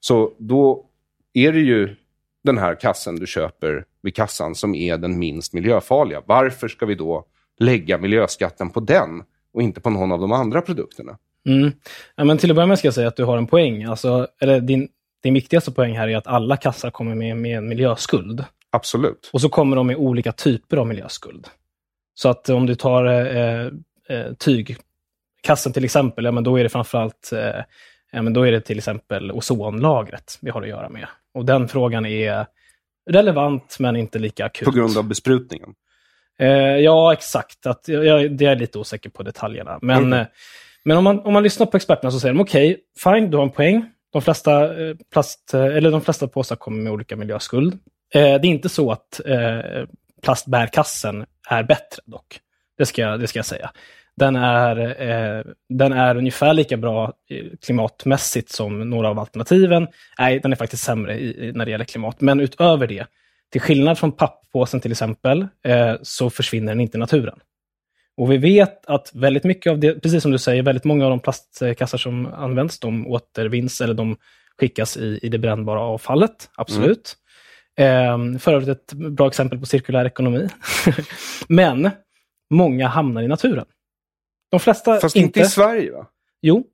Så då är det ju den här kassen du köper vid kassan som är den minst miljöfarliga. Varför ska vi då lägga miljöskatten på den och inte på någon av de andra produkterna? Mm. Ja, men till att börja med ska jag säga att du har en poäng. Alltså, eller din, din viktigaste poäng här är att alla kassar kommer med, med en miljöskuld. Absolut. Och så kommer de med olika typer av miljöskuld. Så att om du tar eh, eh, tygkassen till exempel, ja, men då är det framförallt eh, ja, men då är det till exempel ozonlagret vi har att göra med. Och den frågan är relevant men inte lika akut. På grund av besprutningen? Eh, ja, exakt. Att, jag, det är lite osäker på detaljerna. Men, Mm. eh, men om, man, om man lyssnar på experterna så säger de okej, fine, du har en poäng. De flesta, eh, plast, eh, eller de flesta påsar kommer med olika miljöskuld. Det är inte så att plastbärkassen är bättre dock. Det ska, jag- det ska jag säga. Den är, eh, den är ungefär lika bra eh, klimatmässigt som några av alternativen. Nej, den är faktiskt sämre i, när det gäller klimat. Men utöver det, till skillnad från papppåsen till exempel, eh, så försvinner den inte i naturen. Och vi vet att väldigt mycket av det, precis som du säger, väldigt många av de plastkassar som används, de återvinns eller de skickas i, i det brännbara avfallet. Absolut. Eh, för övrigt ett bra exempel på cirkulär ekonomi. Men många hamnar i naturen. De flesta Fast inte i Sverige va? Jo.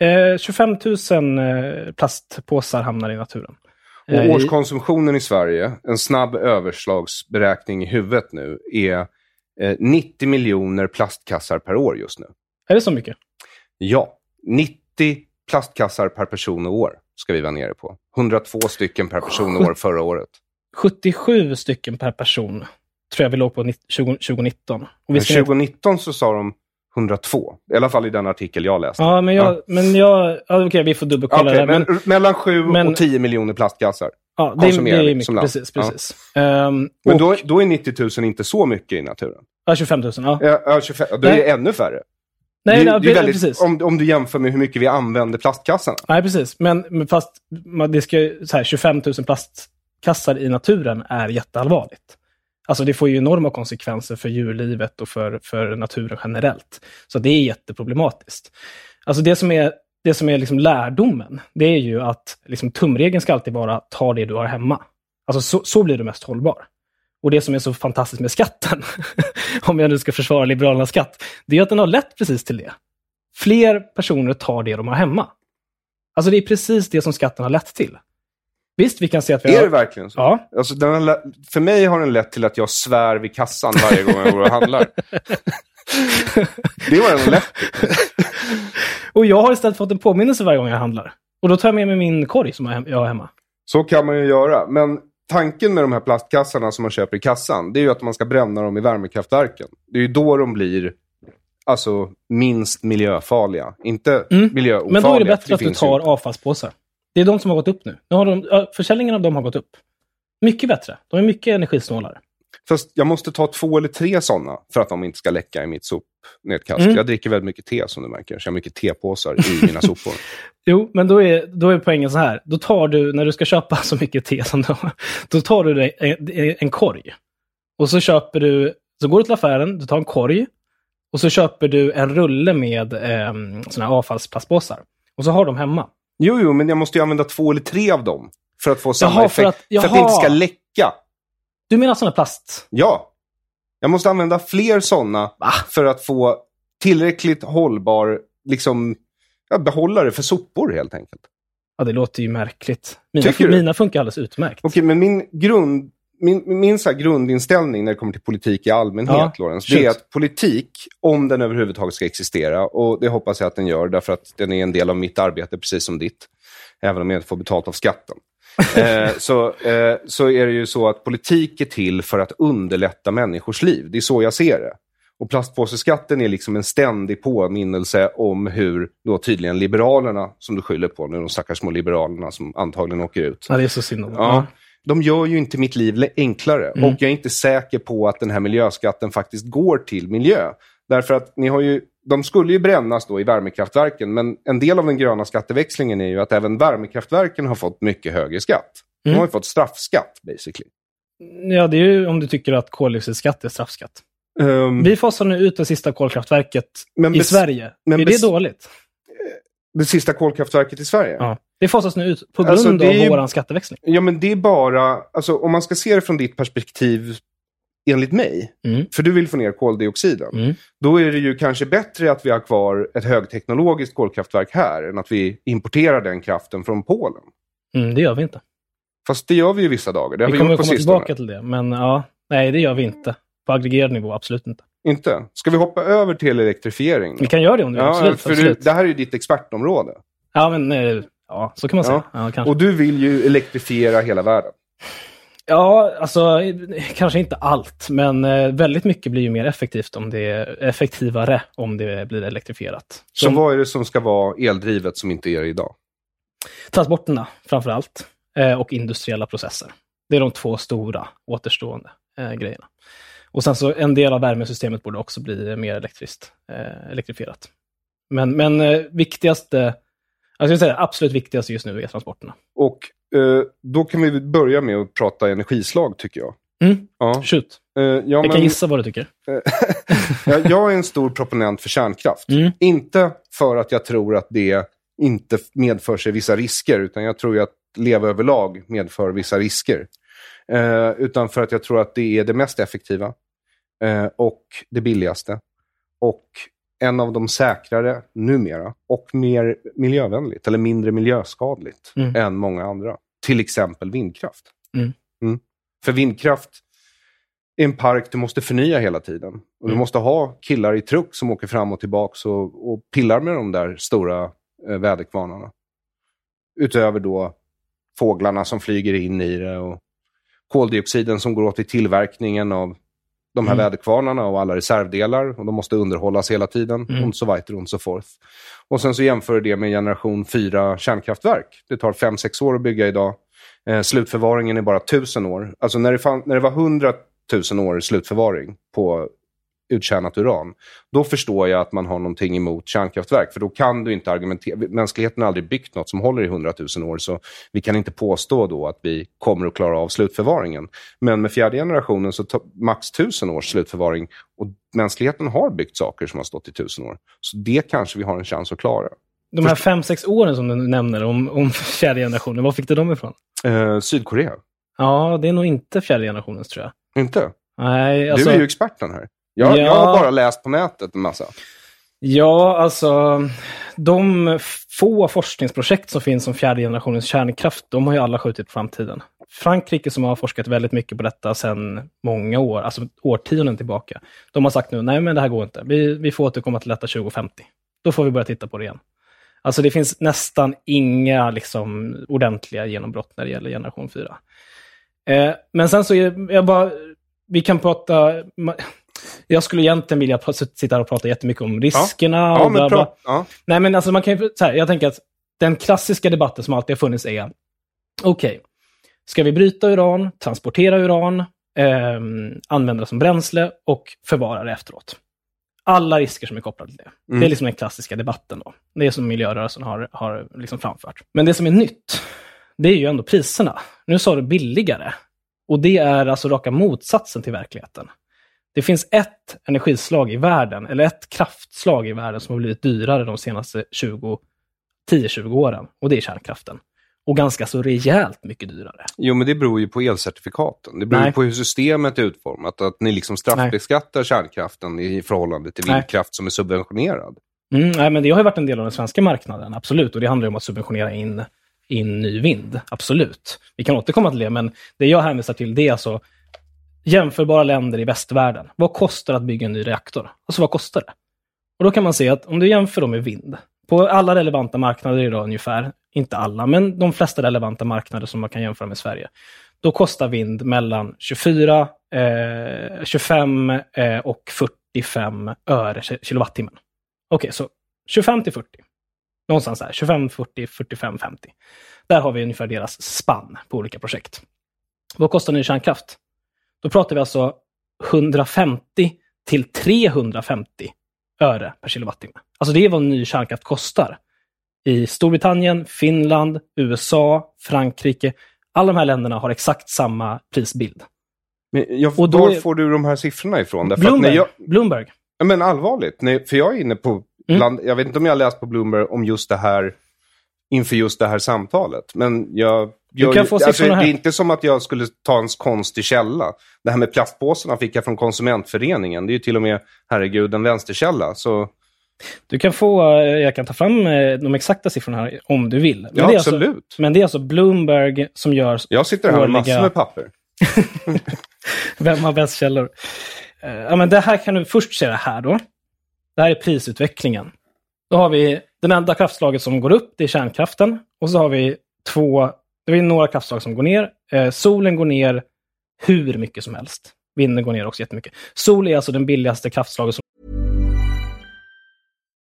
Eh, 25 000 eh, plastpåsar hamnar i naturen. Och Eh, årskonsumtionen i Sverige, en snabb överslagsberäkning i huvudet nu, är eh, 90 miljoner plastkassar per år just nu. Är det så mycket? Ja, 90 plastkassar per person och år ska vi vara nere på. 102 stycken per person och år förra året. 77 stycken per person tror jag vi låg på nitt- 20, 2019. Och vi Men ska 2019 så sa de 102. I alla fall i den artikel jag läste. Ja, men jag... Men jag ja, Okej, vi får dubbelkolla Okej, det. men, Men, mellan 7 men- och 10 miljoner plastkassar. ja, det, är- det är mycket. land. Precis, Ja. precis. Ehm, Men och, då, då är 90 000 inte så mycket i naturen. ja, 25 000. Ja. Ja, ja, 25, då är det ännu färre. Nej, det, nej, det är väldigt, precis. om, om du jämför med hur mycket vi använder plastkassarna. Nej, precis. Men, men fast det ska, så här, 25 000 plastkassar i naturen är jätteallvarligt. Alltså det får ju enorma konsekvenser för djurlivet och för, för naturen generellt. Så det är jätteproblematiskt. Alltså det som är, det som är liksom lärdomen, det är ju att liksom tumregeln ska alltid vara ta det du har hemma. Alltså så, så blir du mest hållbar. Och det som är så fantastiskt med skatten, om jag nu ska försvara Liberalernas skatt, det är att den har lett precis till det. Fler personer tar det de har hemma. Alltså det är precis det som skatten har lett till. Visst, vi kan se att vi Är har... det verkligen så? Ja. Alltså, den för mig har den lett till att jag svär vid kassan varje gång jag går och handlar. det var den till. Och jag har istället fått en påminnelse varje gång jag handlar. Och då tar jag med mig min korg som jag har hemma. Så kan man ju göra. Men tanken med de här plastkassarna som man köper i kassan, det är ju att man ska bränna dem i värmekraftverken. Det är ju då de blir alltså, minst miljöfarliga. Inte miljöofarliga. Mm. Men då är det bättre att du tar avfallspåsar. Det är de som har gått upp nu. nu har de, försäljningen av dem har gått upp. Mycket bättre. De är mycket energisnålare. Fast jag måste ta två eller tre sådana för att de inte ska läcka i mitt sopnedkast. Mm. Jag dricker väldigt mycket te som du märker, så jag har mycket tepåsar i mina sopor. Jo, men då är, då är poängen så här. Då tar du, när du ska köpa så mycket te som du har, då tar du en, en korg. Och så köper du, så går du till affären, du tar en korg. Och så köper du en rulle med eh, såna här avfallsplastpåsar. Och så har de hemma. Jo, jo, men jag måste ju använda två eller tre av dem för att få samma Jaha, effekt. för att- för att det inte ska läcka. Du menar sådana plast? Ja. Jag måste använda fler sådana för att få tillräckligt hållbar liksom, ja, behållare för sopor helt enkelt. Ja, det låter ju märkligt. Mina, Tycker du? mina funkar alldeles utmärkt. Okej, men min, grund, min, min så grundinställning när det kommer till politik i allmänhet, Ja, Lawrence, det är att politik, om den överhuvudtaget ska existera, och det hoppas jag att den gör, därför att den är en del av mitt arbete, precis som ditt, även om jag inte får betalt av skatten. eh, så, eh, så är det ju så att politik är till för att underlätta människors liv. Det är så jag ser det. Och plastpåseskatten är liksom en ständig påminnelse om hur då tydligen Liberalerna, som du skyller på nu, de stackars små Liberalerna som antagligen åker ut. Ja, det är så synd om. Ja, de gör ju inte mitt liv enklare. Mm. Och jag är inte säker på att den här miljöskatten faktiskt går till miljö. Därför att ni har ju, de skulle ju brännas då i värmekraftverken, men en del av den gröna skatteväxlingen är ju att även värmekraftverken har fått mycket högre skatt. De Mm. har ju fått straffskatt, basically. Ja, det är ju om du tycker att koldioxidskatt är straffskatt. Ehm, Vi fasar nu ut det sista kolkraftverket i Sverige. men är det dåligt? Det sista kolkraftverket i Sverige? Ja. Det fasas nu ut på grund Alltså, det är av våran skatteväxling. Ja, men det är bara, alltså om man ska se det från ditt perspektiv, enligt mig, Mm. för du vill få ner koldioxiden, Mm. då är det ju kanske bättre att vi har kvar ett högteknologiskt kolkraftverk här, än att vi importerar den kraften från Polen. Mm, det gör vi inte. Fast det gör vi ju vissa dagar. Det har Vi vi, kommer gjort på komma sistone. tillbaka till det, men ja, nej, det gör vi inte. På aggregerad nivå, absolut inte. Inte? Ska vi hoppa över till elektrifiering? Vi kan göra det om du vill, ja, absolut. för absolut. Du, det här är ju ditt expertområde. Ja, men eh, ja, så kan man säga. Ja. Och du vill ju elektrifiera hela världen. Ja, alltså kanske inte allt, men eh, väldigt mycket blir ju mer effektivt om det är effektivare om det blir elektrifierat. Så Som vad är det som ska vara eldrivet som inte är det idag? transporterna framför allt eh, och industriella processer. Det är de två stora återstående eh, grejerna. Och sen så en del av värmesystemet borde också bli mer elektriskt, eh, elektrifierat. Men, men eh, viktigaste, jag skulle säga absolut viktigaste just nu är transporterna. Och eh, då kan vi börja med att prata energislag, tycker jag. Mm. Ja. Shoot. Eh, ja, Jag men, kan gissa vad du tycker. ja, jag är en stor proponent för kärnkraft. Mm. Inte för att jag tror att det inte medför sig vissa risker, utan jag tror att leva överlag medför vissa risker. Eh, utan för att jag tror att det är det mest effektiva eh, och det billigaste. Och en av de säkrare numera och mer miljövänligt eller mindre miljöskadligt Mm. än många andra. Till exempel vindkraft. Mm. För vindkraft är en park du måste förnya hela tiden. Och Du Mm. måste ha killar i truck som åker fram och tillbaka och, och pillar med de där stora eh, väderkvarnarna. Utöver då fåglarna som flyger in i det och koldioxiden som går åt i tillverkningen av de här Mm. väderkvarnarna och alla reservdelar. Och de måste underhållas hela tiden. Mm. Och så weiter och så forth. Och sen så jämför du det med generation 4 kärnkraftverk. Det tar 5-6 år att bygga idag. Eh, slutförvaringen är bara 1000 år. Alltså när det, fann, när det var 100 000 år slutförvaring på uttjänat uran, då förstår jag att man har någonting emot kärnkraftverk. För då kan du inte argumentera. Mänskligheten har aldrig byggt något som håller i 100 000 år, så vi kan inte påstå då att vi kommer att klara av slutförvaringen. Men med fjärde generationen så tar max 1000 års slutförvaring och mänskligheten har byggt saker som har stått i 1000 år. Så det kanske vi har en chans att klara. De här fem, sex åren som du nämner om, om fjärde generationen, var fick du dem ifrån? Eh, Sydkorea? Ja, det är nog inte fjärde generationens tror jag. Inte? Nej, alltså... Du är ju experten här. Jag, Ja. jag har bara läst på nätet en massa. Ja, alltså de få forskningsprojekt som finns om fjärde generationens kärnkraft, de har ju alla skjutit på framtiden. Frankrike som har forskat väldigt mycket på detta sedan många år, alltså årtionden tillbaka, de har sagt nu, nej men det här går inte. Vi, vi får återkomma till detta 2050. Då får vi börja titta på det igen. Alltså det finns nästan inga liksom, ordentliga genombrott när det gäller generation 4. Eh, men sen så är jag bara, vi kan prata, jag skulle egentligen vilja sitta här och prata jättemycket om riskerna. Ja, och bla, men bla. pra- ja. Nej, men alltså man kan ju, så här, jag tänker att den klassiska debatten som alltid har funnits är, okej, ska vi bryta uran, transportera uran, ehm, använda det som bränsle och förvara det efteråt? Alla risker som är kopplade till det. Mm. Det är liksom den klassiska debatten då. Det är som miljörörelsen har, har liksom framfört. Men det som är nytt, det är ju ändå priserna. Nu sa du billigare. Och det är alltså raka motsatsen till verkligheten. Det finns ett energislag i världen, eller ett kraftslag i världen som har blivit dyrare de senaste 20 10-20 åren. Och det är kärnkraften. Och ganska så rejält mycket dyrare. Jo, men det beror ju på elcertifikaten. Det beror Nej. ju på hur systemet är utformat. Att ni liksom straffbeskattar kärnkraften i förhållande till Nej. vindkraft som är subventionerad. Mm, nej, men det har ju varit en del av den svenska marknaden, absolut. Och det handlar ju om att subventionera in, in ny vind, absolut. Vi kan återkomma till det, men det jag hänvisar till det är alltså jämförbara länder i västvärlden. Vad kostar att bygga en ny reaktor? Alltså vad kostar det? Och då kan man se att om du jämför dem med vind, på alla relevanta marknader idag ungefär, inte alla, men de flesta relevanta marknader som man kan jämföra med Sverige, då kostar vind mellan 24, eh, 25 eh, och 45 öre kilowattimmen. Okej, så 25 till 40. Någonstans där. 25, 40, 45, 50. Där har vi ungefär deras spann på olika projekt. Vad kostar ny kärnkraft? Då pratar vi alltså 150 till 350 öre per kilowattimme. Alltså det är vad ny kärnkraft kostar. I Storbritannien, Finland, USA, Frankrike. Alla de här länderna har exakt samma prisbild. Men jag, Och då var är- får du de här siffrorna ifrån? Därför Bloomberg. jag, Bloomberg. Men allvarligt, nej, för jag är inne på, Mm. bland, jag vet inte om jag har läst på Bloomberg om just det här, inför just det här samtalet. Men jag, jag kan få alltså, det är inte som att jag skulle ta en konstig källa. Det här med plastpåsarna fick jag från konsumentföreningen. Det är ju till och med, herregud, en vänsterkälla. Så Du kan få, eh, jag kan ta fram eh, de exakta siffrorna här om du vill. Men ja, det är alltså, absolut. men det är alltså Bloomberg som gör Jag sitter här med årliga- massor med papper. Vem har bäst källor? Eh, ja, men det här kan du först se det här då. Det här är prisutvecklingen. Då har vi den enda kraftslaget som går upp, det är kärnkraften. Och så har vi två, det är några kraftslag som går ner. Eh, solen går ner hur mycket som helst. Vinden går ner också jättemycket. Sol är alltså den billigaste kraftslaget som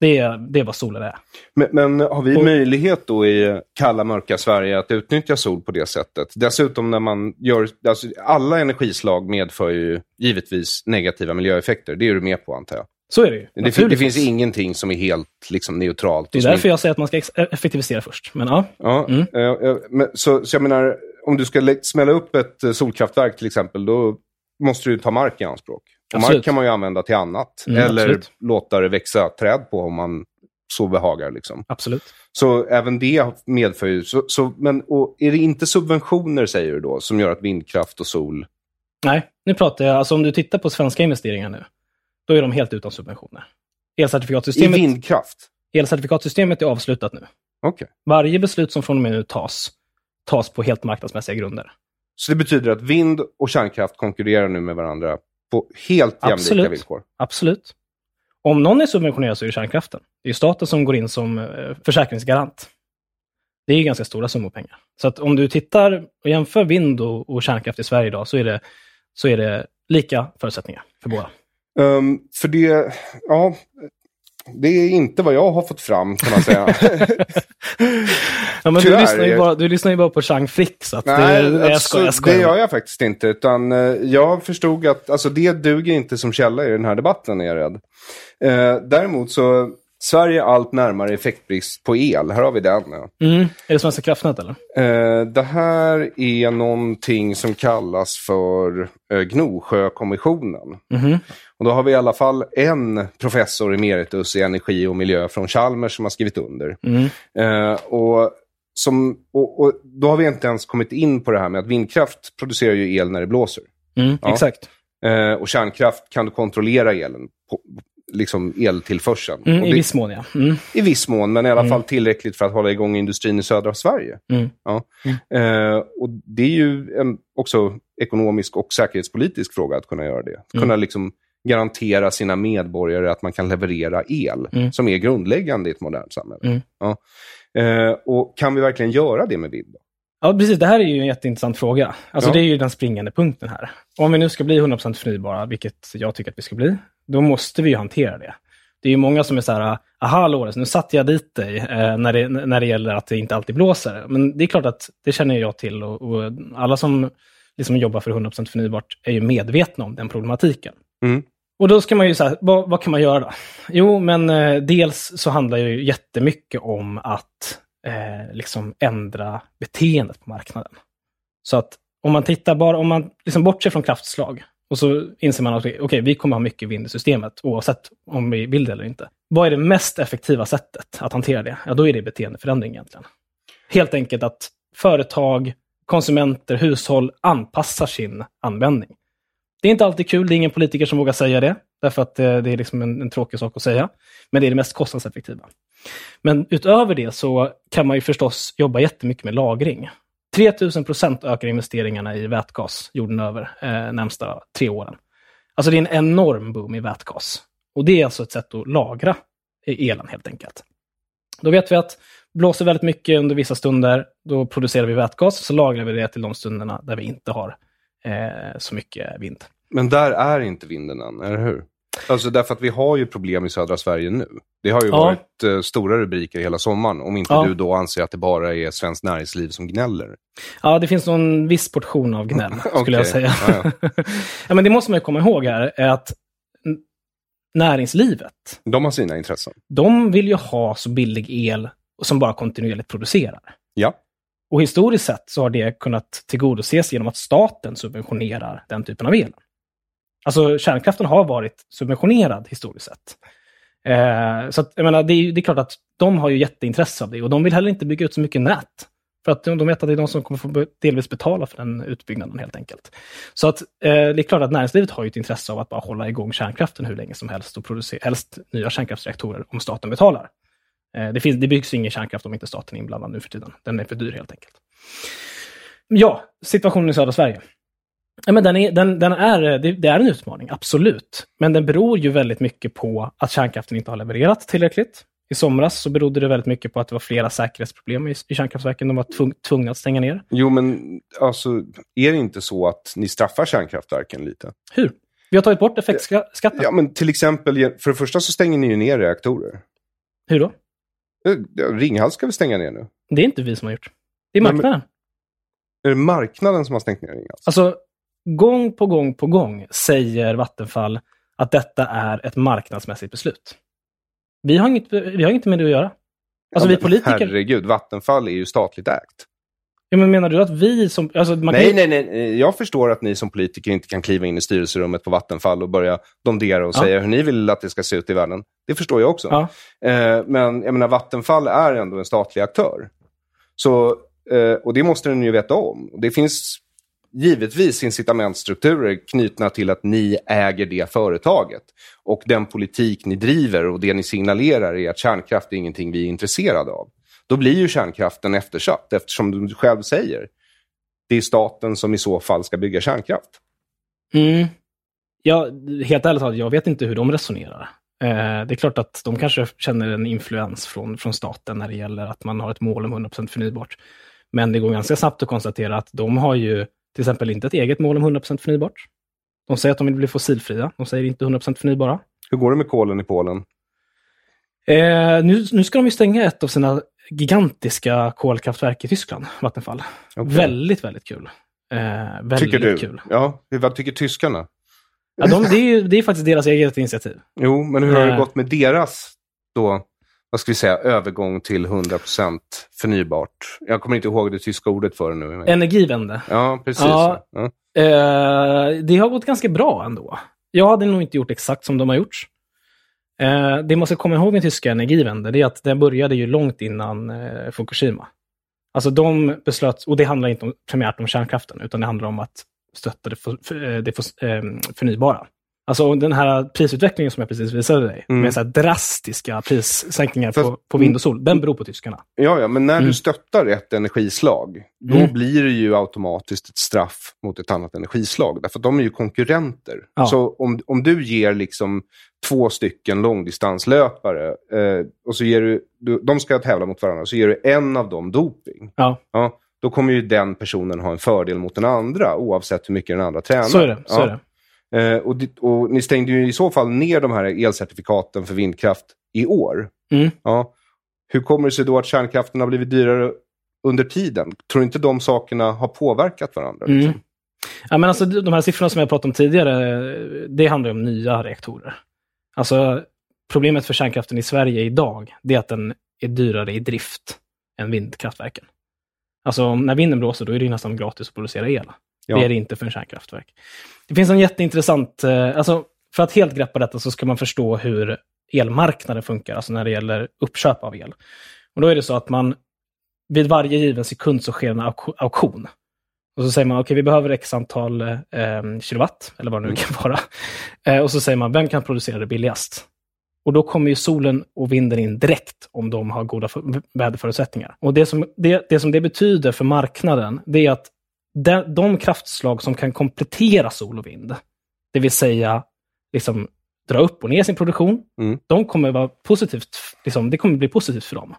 Det är, det är vad solen är. Men, men har vi Och- möjlighet då i kalla, mörka Sverige att utnyttja sol på det sättet? Dessutom när man gör... Alltså, alla energislag medför ju givetvis negativa miljöeffekter. Det är du med på, antar jag. Så är det ju. Det, det finns ingenting som är helt liksom, neutralt. Det är därför jag säger att man ska ex- effektivisera först. Men ja, Ja, Mm. eh, eh, men, så, så jag menar, om du ska smälla upp ett eh, solkraftverk till exempel, då måste du ta mark i anspråk. Och mark kan man ju använda till annat. Mm, eller absolut. låta det växa träd på om man så behagar. Liksom. absolut. Så även det medför ju... Så, så, men är det inte subventioner, säger du då, som gör att vindkraft och sol... Nej, nu pratar jag, alltså om du tittar på svenska investeringar nu, då är de helt utan subventioner. I Elcertifikatsystemet, vindkraft? elcertifikatsystemet är avslutat nu. Okej. Varje beslut som från och med nu tas, tas på helt marknadsmässiga grunder. Så det betyder att vind och kärnkraft konkurrerar nu med varandra på helt jämlika Absolut. villkor? Absolut. Om någon är subventionerad så är det kärnkraften. Det är ju staten som går in som eh, försäkringsgarant. Det är ju ganska stora summor pengar. Så att om du tittar och jämför vind och, och kärnkraft i Sverige idag så är, det, så är det lika förutsättningar för båda. Ehm, för det, ja, det är inte vad jag har fått fram kan man säga. Ja, men du, lyssnar ju bara, du lyssnar ju bara på Chang Frick, så att Nej, det, jag alltså, skojar, jag skojar. det gör jag faktiskt inte. Utan eh, jag förstod att alltså, det duger inte som källa i den här debatten, är jag rädd. Eh, däremot så, Sverige allt närmare effektbrist på el. Här har vi den. Ja. Mm. Är det Svenska kraftnät eller? Eh, det här är någonting som kallas för eh, Gnosjökommissionen. Mhm. Och då har vi i alla fall en professor emeritus i energi och miljö från Chalmers som har skrivit under. Mm. Eh, och, som, och, och då har vi inte ens kommit in på det här med att vindkraft producerar ju el när det blåser. Mm. Ja. Exakt. Eh, och kärnkraft kan du kontrollera elen, på, liksom eltillförseln. Mm, och I det, viss mån, ja. Mm. I viss mån, men i alla fall tillräckligt för att hålla igång industrin i södra Sverige. Mm. Ja. Eh, och det är ju en också ekonomisk och säkerhetspolitisk fråga att kunna göra det. Att Mm. kunna liksom garantera sina medborgare att man kan leverera el, Mm. som är grundläggande i ett modernt samhälle. Mm. Ja. Eh, och kan vi verkligen göra det med vind? Ja, precis. Det här är ju en jätteintressant fråga. Alltså Ja. det är ju den springande punkten här. Om vi nu ska bli 100% förnybara, vilket jag tycker att vi ska bli, då måste vi ju hantera det. Det är ju många som är så här, aha Lores, nu satte jag dit dig eh, när, det, när det gäller att det inte alltid blåser. Men det är klart att det känner jag till och, och alla som liksom jobbar för 100% förnybart är ju medvetna om den problematiken. Mm. Och då ska man ju säga, vad, vad kan man göra då? Jo, men eh, dels så handlar det ju jättemycket om att eh, liksom ändra beteendet på marknaden. Så att om man tittar bara, om man liksom bortser från kraftslag och så inser man att okej, vi kommer ha mycket vind i systemet oavsett om vi vill det eller inte. Vad är det mest effektiva sättet att hantera det? Ja, då är det beteendeförändring egentligen. Helt enkelt att företag, konsumenter, hushåll anpassar sin användning. Det är inte alltid kul, det är ingen politiker som vågar säga det, därför att eh, det är liksom en, en tråkig sak att säga. Men det är det mest kostnadseffektiva. Men utöver det så kan man ju förstås jobba jättemycket med lagring. 3000 procent ökar investeringarna i vätgas jorden över eh, närmsta tre åren. Alltså det är en enorm boom i vätgas. Och det är alltså ett sätt att lagra elen helt enkelt. Då vet vi att blåser väldigt mycket under vissa stunder, då producerar vi vätgas, så lagrar vi det till de stunderna där vi inte har eh, så mycket vind. Men där är inte vinden än, eller hur? Alltså därför att vi har ju problem i södra Sverige nu. Det har ju Ja. varit eh, stora rubriker hela sommaren, om inte Ja. du då anser att det bara är svenskt näringsliv som gnäller. Ja, det finns nog en viss portion av gnäll, skulle jag säga. ja, ja, men det måste man ju komma ihåg här, är att näringslivet, De har sina intressen. de vill ju ha så billig el som bara kontinuerligt producerar. Ja. Och historiskt sett så har det kunnat tillgodoses genom att staten subventionerar den typen av el. Alltså kärnkraften har varit subventionerad historiskt sett. Eh, så att, jag menar, det, är, det är klart att de har ju jätteintresse av det och de vill heller inte bygga ut så mycket nät. För att de, de vet att det är de som kommer få delvis betala för den utbyggnaden helt enkelt. Så att eh, det är klart att näringslivet har ju ett intresse av att bara hålla igång kärnkraften hur länge som helst och producera helst nya kärnkraftsreaktorer om staten betalar. Eh, det, finns, det byggs ingen kärnkraft om inte staten är inblandad nu för tiden. Den är för dyr helt enkelt. Ja, situationen i södra Sverige. Ja, men den är, den, den är, det, det är en utmaning, absolut. Men den beror ju väldigt mycket på att kärnkraften inte har levererat tillräckligt. I somras så berodde det väldigt mycket på att det var flera säkerhetsproblem i, i kärnkraftverken. De var tvung, tvungna att stänga ner. Jo, men alltså, är det inte så att ni straffar kärnkraftverken lite? Hur? Vi har tagit bort effektskatten. Ja, men till exempel, för det första så stänger ni ju ner reaktorer. Hur då? Eh, Ringhals ska vi stänga ner nu. Det är inte vi som har gjort. Det är Nej, men- marknaden. Är det marknaden som har stängt ner Ringhals? Alltså, gång på gång på gång säger Vattenfall att detta är ett marknadsmässigt beslut. Vi har inget, vi har inget med det att göra. Alltså Ja, vi politiker... Herregud, Vattenfall är ju statligt ägt. Ja, men menar du att vi som... Alltså, Nej, nej, nej, nej. Jag förstår att ni som politiker inte kan kliva in i styrelserummet på Vattenfall och börja domdera och Ja. säga hur ni vill att det ska se ut i världen. Det förstår jag också. Ja. Eh, men jag menar, Vattenfall är ändå en statlig aktör. Så, eh, och det måste den ju veta om. Det finns givetvis incitamentstrukturer knutna till att ni äger det företaget. Och den politik ni driver och det ni signalerar är att kärnkraft är ingenting vi är intresserade av. Då blir ju kärnkraften eftersatt eftersom du själv säger det är staten som i så fall ska bygga kärnkraft. Mm. Ja, helt ärligt talat, jag vet inte hur de resonerar. Eh, det är klart att de kanske känner en influens från, från staten när det gäller att man har ett mål om 100% förnybart. Men det går ganska snabbt att konstatera att de har ju till exempel inte ett eget mål om 100% förnybart. De säger att de vill bli fossilfria. De säger inte 100% förnybara. Hur går det med kolen i Polen? Eh, nu, nu ska de ju stänga ett av sina gigantiska kolkraftverk i Tyskland, Vattenfall. Okej. Väldigt, väldigt kul. Eh, väldigt Tycker du? kul. Ja, vad tycker tyskarna? Ja, de, det, är ju, det är faktiskt deras eget initiativ. Jo, men hur har det Eh. gått med deras då, vad ska vi säga, övergång till 100% förnybart? Jag kommer inte ihåg det tyska ordet för det nu. Energivände. Ja, precis. Ja. Ja. Eh, det har gått ganska bra ändå. Jag hade nog inte gjort exakt som de har gjort. Eh, det man ska komma ihåg med tyska energivände, det är att den började ju långt innan eh, Fukushima. Alltså de beslöt, och det handlar inte om, primärt om kärnkraften, utan det handlar om att stötta det, för, för, eh, det för, eh, förnybara. Alltså den här prisutvecklingen som jag precis visade dig, Mm. med så drastiska prissänkningar Fast- på, på vind och sol, den beror på tyskarna. Ja, ja, men när Mm. du stöttar ett energislag, då Mm. blir det ju automatiskt ett straff mot ett annat energislag. Därför att de är ju konkurrenter. Ja. Så om, om du ger liksom två stycken långdistanslöpare, eh, och så ger du, du, de ska tävla mot varandra, så ger du en av dem doping. Ja. Ja, då kommer ju den personen ha en fördel mot den andra oavsett hur mycket den andra tränar. Så är det. Så Ja. är det. Eh, och, och ni stängde ju i så fall ner de här elcertifikaten för vindkraft i år. Mm. Ja. Hur kommer det sig då att kärnkraften har blivit dyrare under tiden? Tror du inte de sakerna har påverkat varandra? Mm. Liksom? Ja, men alltså, de här siffrorna som jag pratade om tidigare, det handlar om nya reaktorer. Alltså, problemet för kärnkraften i Sverige idag, det är att den är dyrare i drift än vindkraftverken. Alltså, när vinden blåser, då är det nästan gratis att producera el. Ja. Det är det inte för en kärnkraftverk. Det finns en jätteintressant, eh, alltså, för att helt greppa detta så ska man förstå hur elmarknaden funkar, alltså när det gäller uppköp av el. Och då är det så att man, vid varje given sekund så sker en auk- auktion. Och så säger man, okej, vi behöver x antal eh, eh kilowatt, eller vad det nu kan vara. Eh, och så säger man, vem kan producera det billigast? Och då kommer ju solen och vinden in direkt om de har goda väderförutsättningar. Och det som det, det som det betyder för marknaden, det är att de, de kraftslag som kan komplettera sol och vind, det vill säga liksom dra upp och ner sin produktion, Mm. de kommer vara positivt, liksom, det kommer bli positivt för dem.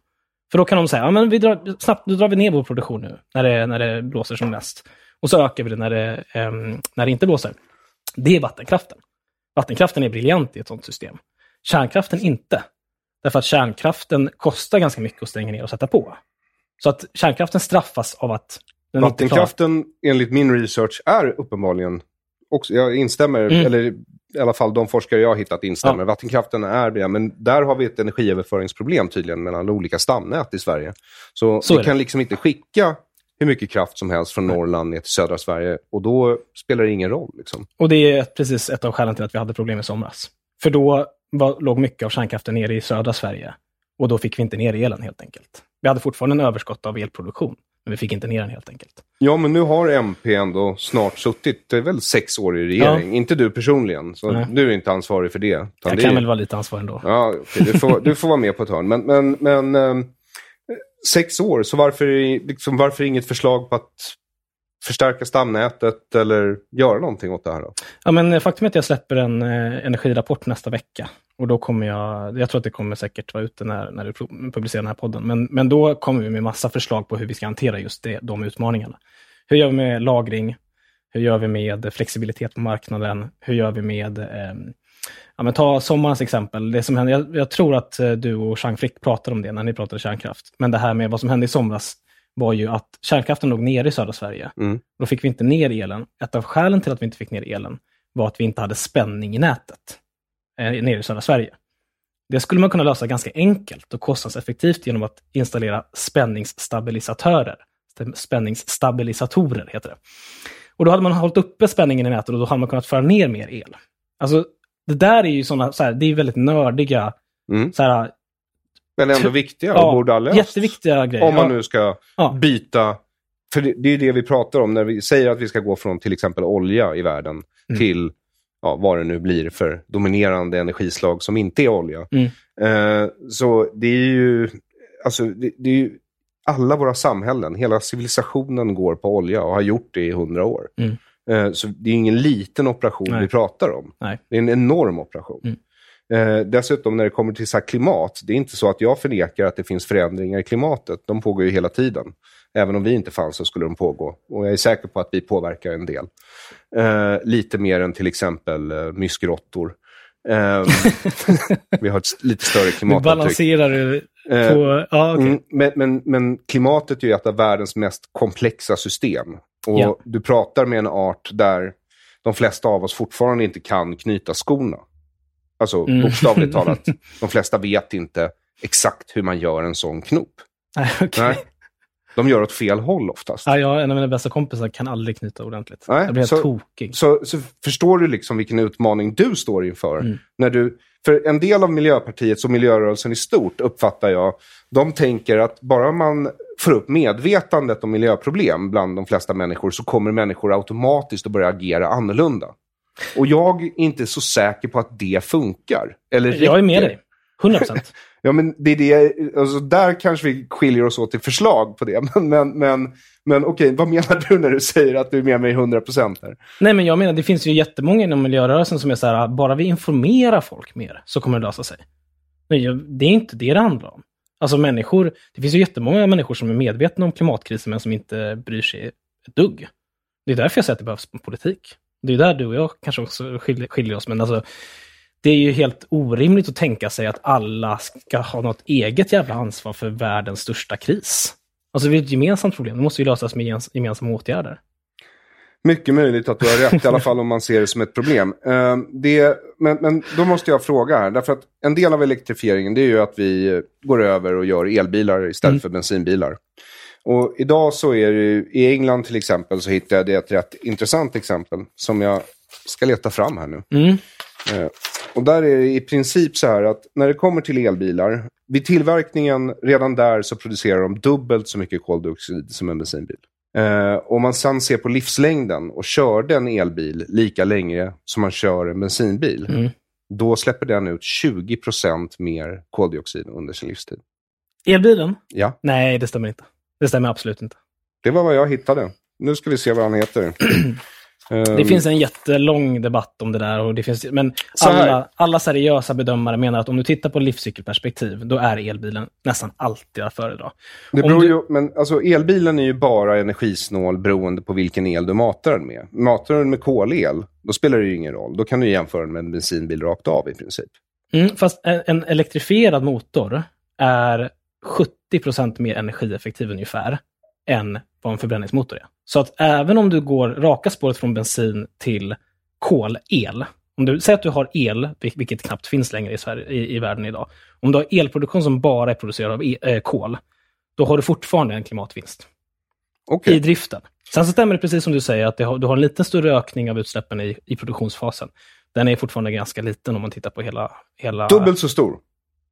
För då kan de säga, ja, men vi drar, snabbt, då drar vi ner vår produktion nu, när det, när det blåser som mest. Och så ökar vi det när det, ehm, när det inte blåser. Det är vattenkraften. Vattenkraften är briljant i ett sådant system. Kärnkraften inte. Därför att kärnkraften kostar ganska mycket att stänga ner och sätta på. Så att kärnkraften straffas av att den. Vattenkraften, enligt min research, är uppenbarligen, också, jag instämmer, Mm. eller i alla fall de forskare jag har hittat instämmer, Ja. vattenkraften är det, men där har vi ett energiöverföringsproblem tydligen mellan olika stamnät i Sverige. Så, Så vi det. kan liksom inte skicka hur mycket kraft som helst från Norrland ner till södra Sverige och då spelar det ingen roll. Liksom. Och det är precis ett av skälen till att vi hade problem i somras. För då var, låg mycket av kärnkraften nere i södra Sverige. Och då fick vi inte ner elen helt enkelt. Vi hade fortfarande en överskott av elproduktion, men vi fick inte ner den helt enkelt. Ja, men nu har MP ändå snart suttit, det är väl sex år i regering. Inte du personligen, så Nej. du är inte ansvarig för det. Jag det kan är- väl vara lite ansvarig ändå. Ja, okej, du, får, du får vara med på ett hörn. Men, men, men ehm, sex år, så varför, liksom, varför inget förslag på att förstärka stamnätet eller göra någonting åt det här? Då? Ja, men faktum är att jag släpper en eh, energirapport nästa vecka. Och då kommer jag, jag tror att det kommer säkert vara ute när, när du publicerar den här podden. Men, men då kommer vi med massa förslag på hur vi ska hantera just det, de utmaningarna. Hur gör vi med lagring? Hur gör vi med flexibilitet på marknaden? Hur gör vi med, eh, ja men ta sommarens exempel. Det som hände, jag, jag tror att eh, du och Jean Frick pratade om det när ni pratade kärnkraft. Men det här med vad som hände i somras var ju att kärnkraften låg nere i södra Sverige. Mm. Då fick vi inte ner elen. Ett av skälen till att vi inte fick ner elen var att vi inte hade spänning i nätet eh, nere i södra Sverige. Det skulle man kunna lösa ganska enkelt och kostnadseffektivt genom att installera spänningsstabilisatörer. Spänningsstabilisatorer heter det. Och då hade man hållit uppe spänningen i nätet och då hade man kunnat föra ner mer el. Alltså, det där är ju såna, så här, det är väldigt nördiga, Mm. så här, Men ändå viktiga och ja, borde ha löst. jätteviktiga grejer. Om man nu ska Ja. byta. För det, det är det vi pratar om när vi säger att vi ska gå från till exempel olja i världen Mm. till ja, vad det nu blir för dominerande energislag som inte är olja. Mm. Eh, så det är ju, alltså, det, det är ju alla våra samhällen, hela civilisationen går på olja och har gjort det i hundra år. Mm. Eh, så det är ingen liten operation Nej. vi pratar om. Nej. Det är en enorm operation. Eh, dessutom när det kommer till så klimat, det är inte så att jag förnekar att det finns förändringar i klimatet. De pågår ju hela tiden. Även om vi inte fanns så skulle de pågå. Och jag är säker på att vi påverkar en del. Eh, lite mer än till exempel eh, myskråttor. Eh, vi har ett lite större klimatavtryck. balanserar du Eh, på... Ja, okej. Mm, men, men, men klimatet är ju ett av världens mest komplexa system. Och Ja. du pratar med en art där de flesta av oss fortfarande inte kan knyta skorna. Alltså Mm. bokstavligt talat, de flesta vet inte exakt hur man gör en sån knop. Okej. Nej. De gör åt fel håll oftast. Ja, jag, en av mina bästa kompisar kan aldrig knyta ordentligt. Nej, jag blir helt så- tokig. Så, så förstår du liksom vilken utmaning du står inför. Mm. När du, för en del av Miljöpartiet och miljörörelsen i stort uppfattar jag, de tänker att bara man får upp medvetandet om miljöproblem bland de flesta människor så kommer människor automatiskt att börja agera annorlunda. Och jag är inte så säker på att det funkar. Eller Jag är med dig. 100 procent. Ja, men det är det, alltså där kanske vi skiljer oss åt i förslag på det. Men, men, men, men okej, vad menar du när du säger att du är med mig 100% här? Nej, men jag menar, det finns ju jättemånga inom miljörörelsen som är så här, bara vi informerar folk mer så kommer det lösa sig. Men det är inte det det handlar om. Alltså människor, det finns ju jättemånga människor som är medvetna om klimatkrisen men som inte bryr sig ett dugg. Det är därför jag säger att det behövs politik. Det är där du och jag kanske också skiljer, skiljer oss, men alltså det är ju helt orimligt att tänka sig att alla ska ha något eget jävla ansvar för världens största kris. Alltså det är ett gemensamt problem, det måste ju lösas med gemensamma åtgärder. Mycket möjligt att du har rätt, i alla fall om man ser det som ett problem. Eh, det, men, men då måste jag fråga här, därför att en del av elektrifieringen det är ju att vi går över och gör elbilar istället Mm. för bensinbilar. Och idag så är det i England till exempel så hittade jag ett rätt intressant exempel som jag ska leta fram här nu. Mm. Eh, och där är det i princip så här att när det kommer till elbilar, vid tillverkningen, redan där så producerar de dubbelt så mycket koldioxid som en bensinbil. Eh, om man sen ser på livslängden och körde en elbil lika länge som man kör en bensinbil, Mm. då släpper den ut 20% mer koldioxid under sin livstid. Elbilen? Ja, Nej, det stämmer inte. Det stämmer absolut inte. det var vad jag hittade. Nu ska vi se vad han heter. Det Ehm, finns en jättelång debatt om det där. Och det finns, men alla, alla seriösa bedömare menar att om du tittar på livscykelperspektiv, då är elbilen nästan alltid att föredra. Det beror du- ju, men alltså elbilen är ju bara energisnål beroende på vilken el du matar den med. Matar du den med kolel, då spelar det ju ingen roll. Då kan du jämföra den med en bensinbil rakt av i princip. Mm, fast en, en elektrifierad motor är 70% mer energieffektiv ungefär än vad en förbränningsmotor är. Så att även om du går raka spåret från bensin till kolel, om du säger att du har el, vil- vilket knappt finns längre i, Sverige, i, i världen idag, om du har elproduktion som bara är producerad av e, eh, kol, då har du fortfarande en klimatvinst Okej. i driften. Sen så stämmer det precis som du säger, att har, du har en lite större ökning av utsläppen i, i produktionsfasen. Den är fortfarande ganska liten om man tittar på hela... hela... Dubbelt så stor.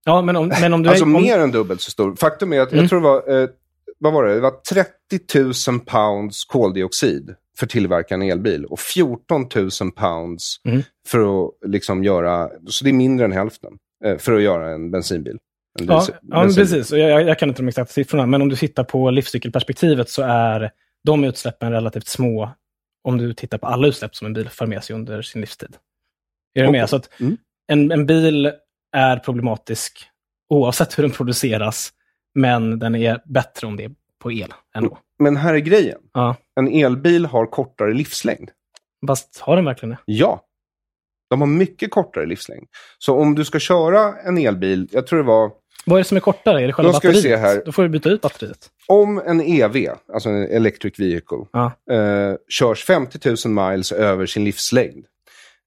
Ja, men om, men om du... Alltså om, mer än dubbelt så stor. Faktum är att Mm. jag tror det var, eh, vad var det? Det var 30 000 pounds koldioxid för tillverka en elbil och 14 000 pounds Mm. för att liksom göra, så det är mindre än hälften, eh, för att göra en bensinbil. En Ja, bensin- ja bensinbil. precis. Jag, jag- kan inte de exakta siffrorna, men om du tittar på livscykelperspektivet så är de utsläppen relativt små om du tittar på alla utsläpp som en bil för med sig under sin livstid. Är du Okej. med? Så att Mm. en, en bil är problematisk oavsett hur den produceras, men den är bättre om det är på el ändå. Men här är grejen. Ja. En elbil har kortare livslängd. Fast har den verkligen det? Ja. De har mycket kortare livslängd. Så om du ska köra en elbil, jag tror det var, Vad är det som är kortare? Är det själva Då batteriet? se här. Då får du byta ut batteriet. om en EV, alltså en electric vehicle, Ja. eh, körs 50 000 miles över sin livslängd,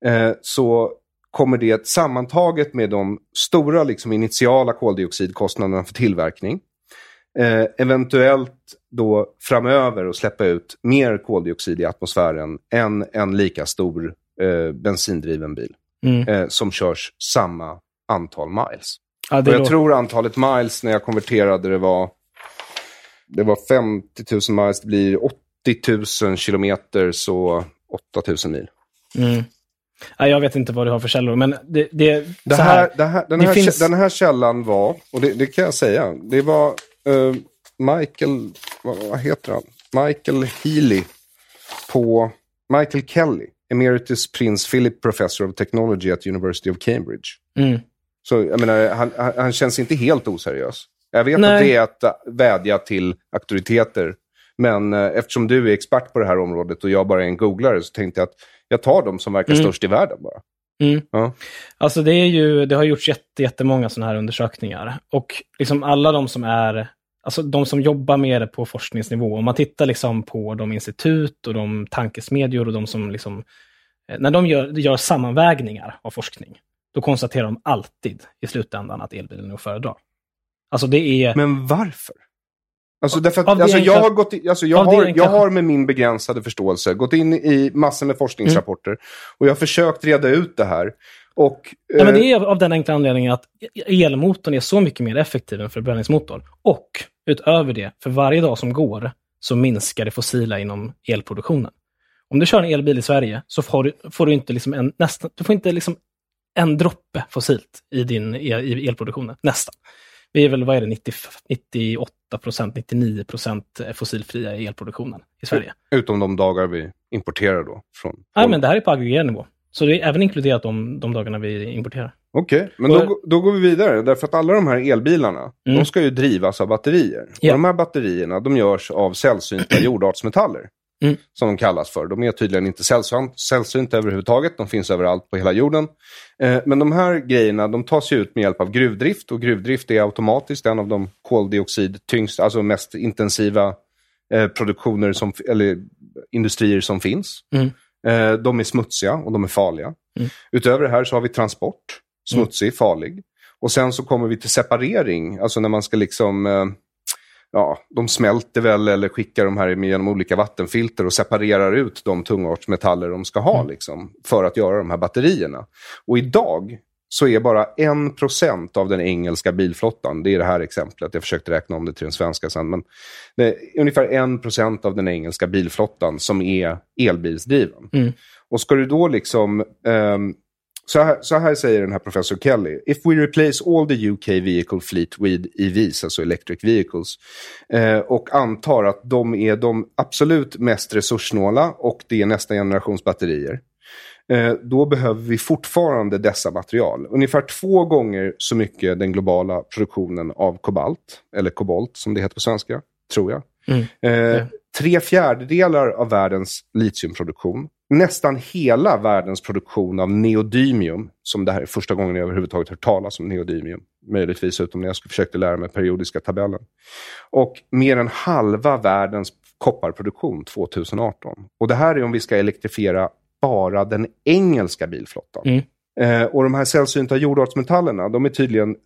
eh, så kommer det sammantaget med de stora liksom, initiala koldioxidkostnaderna för tillverkning, eh, eventuellt då framöver att släppa ut mer koldioxid i atmosfären än en lika stor eh, bensindriven bil Mm. eh, som körs samma antal miles. Ja, Och jag låter- tror antalet miles när jag konverterade det var, det var 50 000 miles, det blir 80 000 kilometer, så 8 000 mil. Mm. Ja, jag vet inte vad du har för källor, men det, det, Det så här, det här, den, det här, finns- den här källan var, och det, det kan jag säga, det var eh, Michael, vad, vad heter han? Michael Healy på Michael Kelly, Emeritus Prince Philip Professor of Technology at University of Cambridge. Mm. Så jag menar, han, han, känns inte helt oseriös. Jag vet Nej. att det är att vädja till auktoriteter. Men eh, eftersom du är expert på det här området och jag bara är en googlare så tänkte jag att jag tar dem som verkar Mm. störst i världen bara. Mm. Ja. Alltså det, är ju, det har gjorts jätte, jättemånga sådana här undersökningar. Och liksom alla de som är, alltså de som jobbar med det på forskningsnivå, om man tittar liksom på de institut och de tankesmedjor och de som liksom, eh, när de gör, gör sammanvägningar av forskning, då konstaterar de alltid i slutändan att elbilen är att föredra. Alltså det är... Men varför? Alltså, därför att, alltså, jag, har gått i, alltså, jag, har, jag har med min begränsade förståelse gått in i massor med forskningsrapporter och jag har försökt reda ut det här. Och, Nej, men eh, det är av den enkla anledningen att elmotorn är så mycket mer effektiv än förbränningsmotorn. Och utöver det, för varje dag som går så minskar det fossila inom elproduktionen. Om du kör en elbil i Sverige så får du, får du inte, liksom en, nästan, du får inte liksom en droppe fossilt i din i elproduktionen. Nästan. Vi är väl, vad är det, 90, 98 procent, 99 procent fossilfria i elproduktionen i Sverige. Utom de dagar vi importerar då. Från, Nej, men det här är på aggregerad nivå. Så det är även inkluderat de, de dagarna vi importerar. Okej, men då, då går vi vidare. Därför att alla de här elbilarna, Mm. de ska ju drivas av batterier. Ja. Och de här batterierna, de görs av sällsynta jordartsmetaller. Mm. Som de kallas för. De är tydligen inte sällsynt, sällsynta överhuvudtaget. De finns överallt på hela jorden. Eh, men de här grejerna, de tas ju ut med hjälp av gruvdrift. Och gruvdrift är automatiskt en av de koldioxidtyngsta, alltså mest intensiva eh, produktioner som, eller industrier som finns. Mm. Eh, de är smutsiga och de är farliga. Utöver det här så har vi transport, smutsig, farlig. Och sen så kommer vi till separering, alltså när man ska liksom, eh, ja, de smälter väl eller skickar de här genom olika vattenfilter och separerar ut de tungartsmetaller de ska ha liksom, för att göra de här batterierna. Och idag så är bara 1% av den engelska bilflottan, det är det här exemplet, jag försökte räkna om det till den svenska sen, men det är ungefär 1% av den engelska bilflottan som är elbilsdriven. Mm. Och ska du då liksom... ehm, så, här, så här säger den här professor Kelly. If we replace all the UK vehicle fleet with EVs, alltså electric vehicles, eh, och antar att de är de absolut mest resurssnåla och det är nästa generations batterier, eh, då behöver vi fortfarande dessa material. Ungefär två gånger så mycket den globala produktionen av kobalt, eller kobolt som det heter på svenska, tror jag. Mm. Eh, tre fjärdedelar av världens litiumproduktion. Nästan hela världens produktion av neodymium, som det här är första gången jag överhuvudtaget hört talas om neodymium. Möjligtvis utom när jag försökte lära mig periodiska tabellen. Och mer än halva världens kopparproduktion 2018. Och det här är om vi ska elektrifiera bara den engelska bilflottan. Mm. Eh, och de här sällsynta jordartsmetallerna, de är tydligen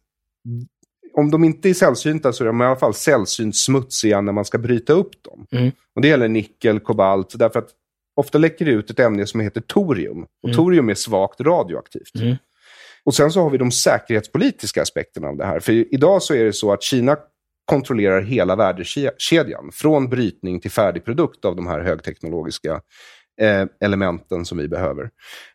om de inte är sällsynta så är de i alla fall sällsynt smutsiga när man ska bryta upp dem. Mm. Och det gäller nickel, kobalt, därför att ofta läcker det ut ett ämne som heter torium. Och Mm. torium är svagt radioaktivt. Mm. Och sen så har vi de säkerhetspolitiska aspekterna av det här. För idag så är det så att Kina kontrollerar hela värdekedjan. Från brytning till färdig produkt av de här högteknologiska elementen som vi behöver.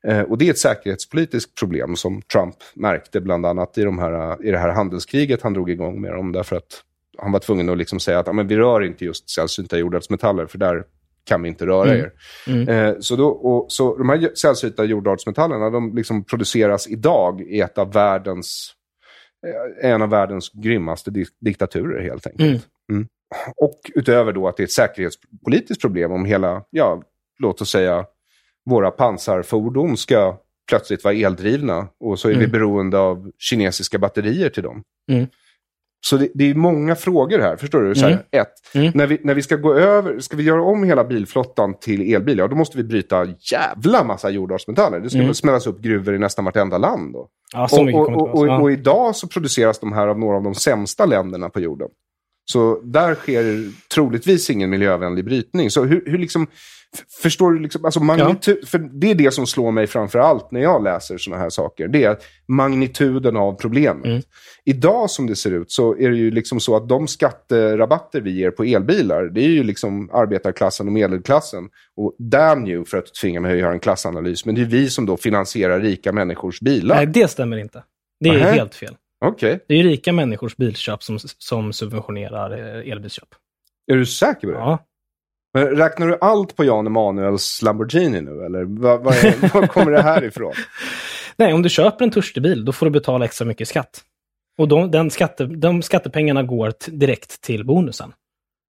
Eh, och det är ett säkerhetspolitiskt problem som Trump märkte bland annat i, de här, i det här handelskriget han drog igång med dem. Därför att han var tvungen att liksom säga att "Ja, men vi rör inte just sällsynta jordartsmetaller för där kan vi inte röra Mm. er. Mm. Eh, så, då, och, så de här sällsynta jordartsmetallerna de liksom produceras idag i ett av världens, eh, en av världens grymmaste di- diktaturer helt enkelt. Mm. Mm. Och utöver då att det är ett säkerhetspolitiskt problem om hela, ja, låt oss säga, våra pansarfordon ska plötsligt vara eldrivna och så är vi Mm. beroende av kinesiska batterier till dem. Mm. Så det, det är många frågor här, förstår du? Så här, Mm. Ett, Mm. när, vi, när vi ska gå över, ska vi göra om hela bilflottan till elbilar, då måste vi bryta jävla massa jordartsmetaller. Det ska Mm. smällas upp gruvor i nästan vartenda land då. Ja, och, och, och, och Ja. idag så produceras de här av några av de sämsta länderna på jorden. Så där sker troligtvis ingen miljövänlig brytning. Så hur, hur liksom, förstår du, liksom, alltså magnitud, för det är det som slår mig framför allt när jag läser sådana här saker. Det är magnituden av problemet. Mm. Idag som det ser ut så är det ju liksom så att de skatterabatter vi ger på elbilar, det är ju liksom arbetarklassen och medelklassen. Och damn you för att tvinga mig att göra en klassanalys, men det är vi som då finansierar rika människors bilar. Nej, det stämmer inte. Det är Nähä. helt fel. Okej, Det är ju rika människors bilköp som, som subventionerar eh, elbilsköp. är du säker på det? Ja. Men räknar du allt på Jan Emanuels Lamborghini nu, eller vad, vad, är, vad kommer det här ifrån? Nej, om du köper en törstig bil, då får du betala extra mycket skatt. Och de, den skatte, de skattepengarna går direkt till bonusen.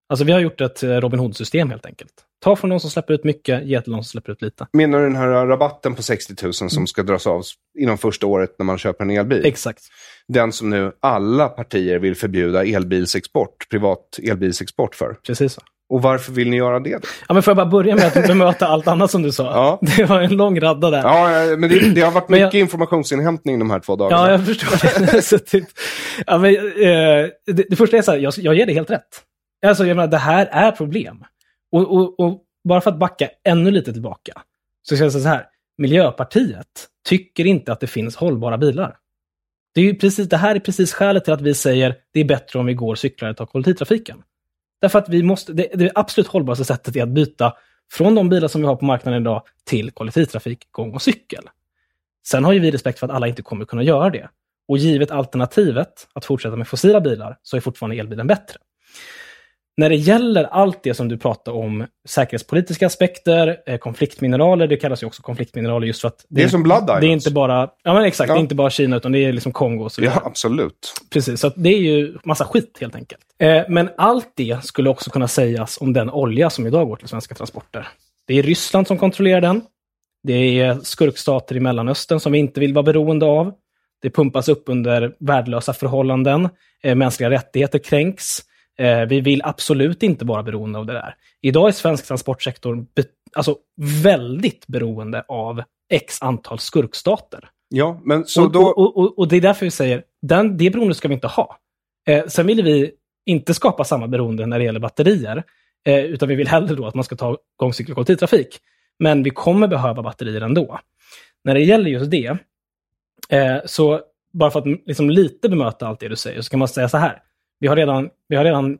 Alltså vi har gjort ett eh, Robin Hood-system helt enkelt. Ta från de som släpper ut mycket, ge till de som släpper ut lite. Menar du den här rabatten på 60 000 som ska dras av inom första året när man köper en elbil? Exakt. Den som nu alla partier vill förbjuda elbilsexport, privat elbilsexport för. Precis så. Och varför vill ni göra det då? Ja, men får jag bara börja med att bemöta allt annat som du sa? Ja. Det var en lång radda där. Ja, men det, det har varit Men jag- mycket informationsinhämtning de här två dagarna. Ja, jag förstår det. så typ, ja, men, eh, det, det första är så här, jag, jag ger det helt rätt. Alltså, jag menar, det här är problem. Och, och, och bara för att backa ännu lite tillbaka, så jag säga så här. Miljöpartiet tycker inte att det finns hållbara bilar. Det, är precis, det här är precis skälet till att vi säger det är bättre om vi går, cyklar och tar kollektivtrafiken. Därför att vi måste, det, det absolut hållbaraste sättet är att byta från de bilar som vi har på marknaden idag till kollektivtrafik, gång och cykel. Sen har ju vi respekt för att alla inte kommer kunna göra det. Och givet alternativet att fortsätta med fossila bilar så är fortfarande elbilen bättre när det gäller allt det som du pratar om, säkerhetspolitiska aspekter, eh, konfliktmineraler, det kallas ju också konfliktmineraler just för att... Det är som Blood Det är Islands. inte bara, ja men exakt, Ja. det är inte bara Kina utan det är liksom Kongo och så vidare. Ja, absolut. Precis, så det är ju massa skit helt enkelt. Eh, men allt det skulle också kunna sägas om den olja som idag går till svenska transporter. Det är Ryssland som kontrollerar den. Det är skurkstater i Mellanöstern som vi inte vill vara beroende av. Det pumpas upp under värdelösa förhållanden. Eh, mänskliga rättigheter kränks. Eh, vi vill absolut inte vara beroende av det där. Idag är svensk transportsektor alltså väldigt beroende av x antal skurkstater. Ja, men så och, då... och, och, och det är därför vi säger, den, det beroendet ska vi inte ha. Eh, sen vill vi inte skapa samma beroende när det gäller batterier, eh, utan vi vill hellre då att man ska ta gångcykel och kollektivtrafik. Men vi kommer behöva batterier ändå. När det gäller just det, eh, så bara för att liksom lite bemöta allt det du säger, så kan man säga så här. Vi har redan, vi har redan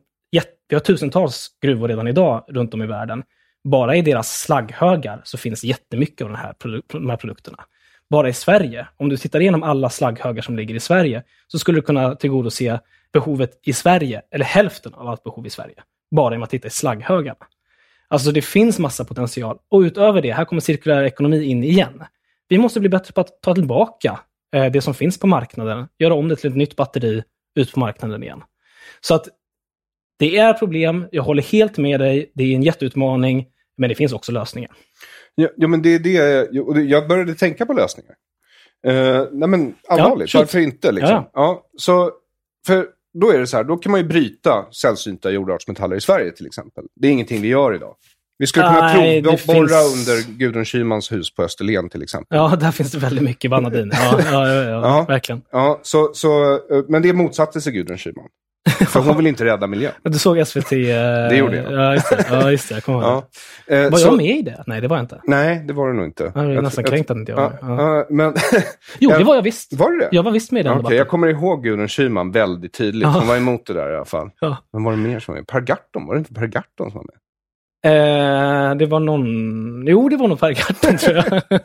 vi har tusentals gruvor redan idag runt om i världen. Bara i deras slagghögar så finns jättemycket av den här de här produkterna. Bara i Sverige, om du tittar igenom alla slagghögar som ligger i Sverige, så skulle du kunna tillgodose behovet i Sverige, eller hälften av allt behov i Sverige, bara genom att titta i slagghögarna. Alltså det finns massa potential. Och utöver det, här kommer cirkulär ekonomi in igen. Vi måste bli bättre på att ta tillbaka eh, det som finns på marknaden, göra om det till ett nytt batteri ut på marknaden igen. Så att det är problem, jag håller helt med dig, det är en jätteutmaning, men det finns också lösningar. Ja, ja, men det är det. Jag började tänka på lösningar. Uh, nej, men allvarligt. shoot. Varför inte? Liksom? Ja. Ja, så, för då är det så här, då kan man ju bryta sällsynta jordartsmetaller i Sverige till exempel. Det är ingenting vi gör idag. Vi skulle kunna Nej, provborra finns- under Gudrun Schymans hus på Österlen till exempel. Ja, där finns det väldigt mycket vanadin. Ja, ja, ja, ja, Ja. verkligen. Ja, så, så, eh, men det motsatte sig Gudrun Schyman. För hon vill inte rädda miljön. Du såg SVT? Eh, det gjorde jag. Ja, just det. Ja, just det. Jag kommer ihåg. Ja. Eh, Var så- jag med i det? Nej, det var jag inte. Nej, det var det nog inte. Jag är nästan kränkt att inte jag var Ja. Ja. ja, men... Jo, det var jag visst. Var det det? Jag var visst med i den Okej, debatten. jag kommer ihåg Gudrun Schyman väldigt tydligt. Ja. Hon var emot det där i alla fall. Ja. Men var det mer som var med? Per Gahrton? Var det inte Per Gahrton som var med? Eh, det var någon... Jo, det var nog Per Gahrton, tror jag.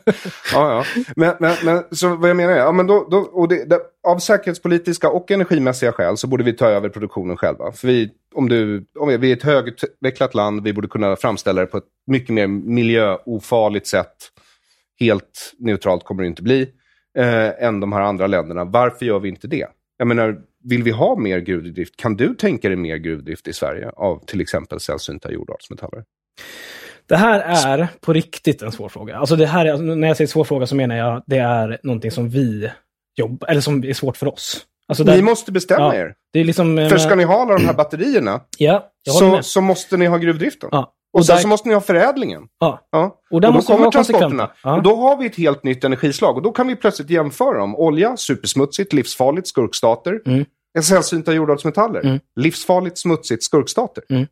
Ja, ja. Men, men, men så vad jag menar är, ja, men då, då, och det, det, av säkerhetspolitiska och energimässiga skäl så borde vi ta över produktionen själva. För vi, om du, om vi, vi är ett högutvecklat land, vi borde kunna framställa det på ett mycket mer miljöofarligt sätt. Helt neutralt kommer det inte bli, eh, än de här andra länderna. Varför gör vi inte det? Jag menar, vill vi ha mer gruvdrift? Kan du tänka dig mer gruvdrift i Sverige av till exempel sällsynta jordartsmetaller? Det här är på riktigt en svår fråga. Alltså det här är, när jag säger svår fråga så menar jag det är någonting som vi jobbar, eller som är svårt för oss. Alltså där- Ni måste bestämma Ja, er. Liksom... För ska ni ha alla de här batterierna Ja, så, så måste ni ha gruvdriften. Ja. Och, Och sen där- så måste ni ha förädlingen. Ja. Ja. Och där då måste kommer transporterna. Ja. Och då har vi ett helt nytt energislag. Och då kan vi plötsligt jämföra dem. Olja, supersmutsigt, livsfarligt, skurkstater. Mm. Sällsynta jordartsmetaller. Mm. Livsfarligt, smutsigt, skurkstater. Mm.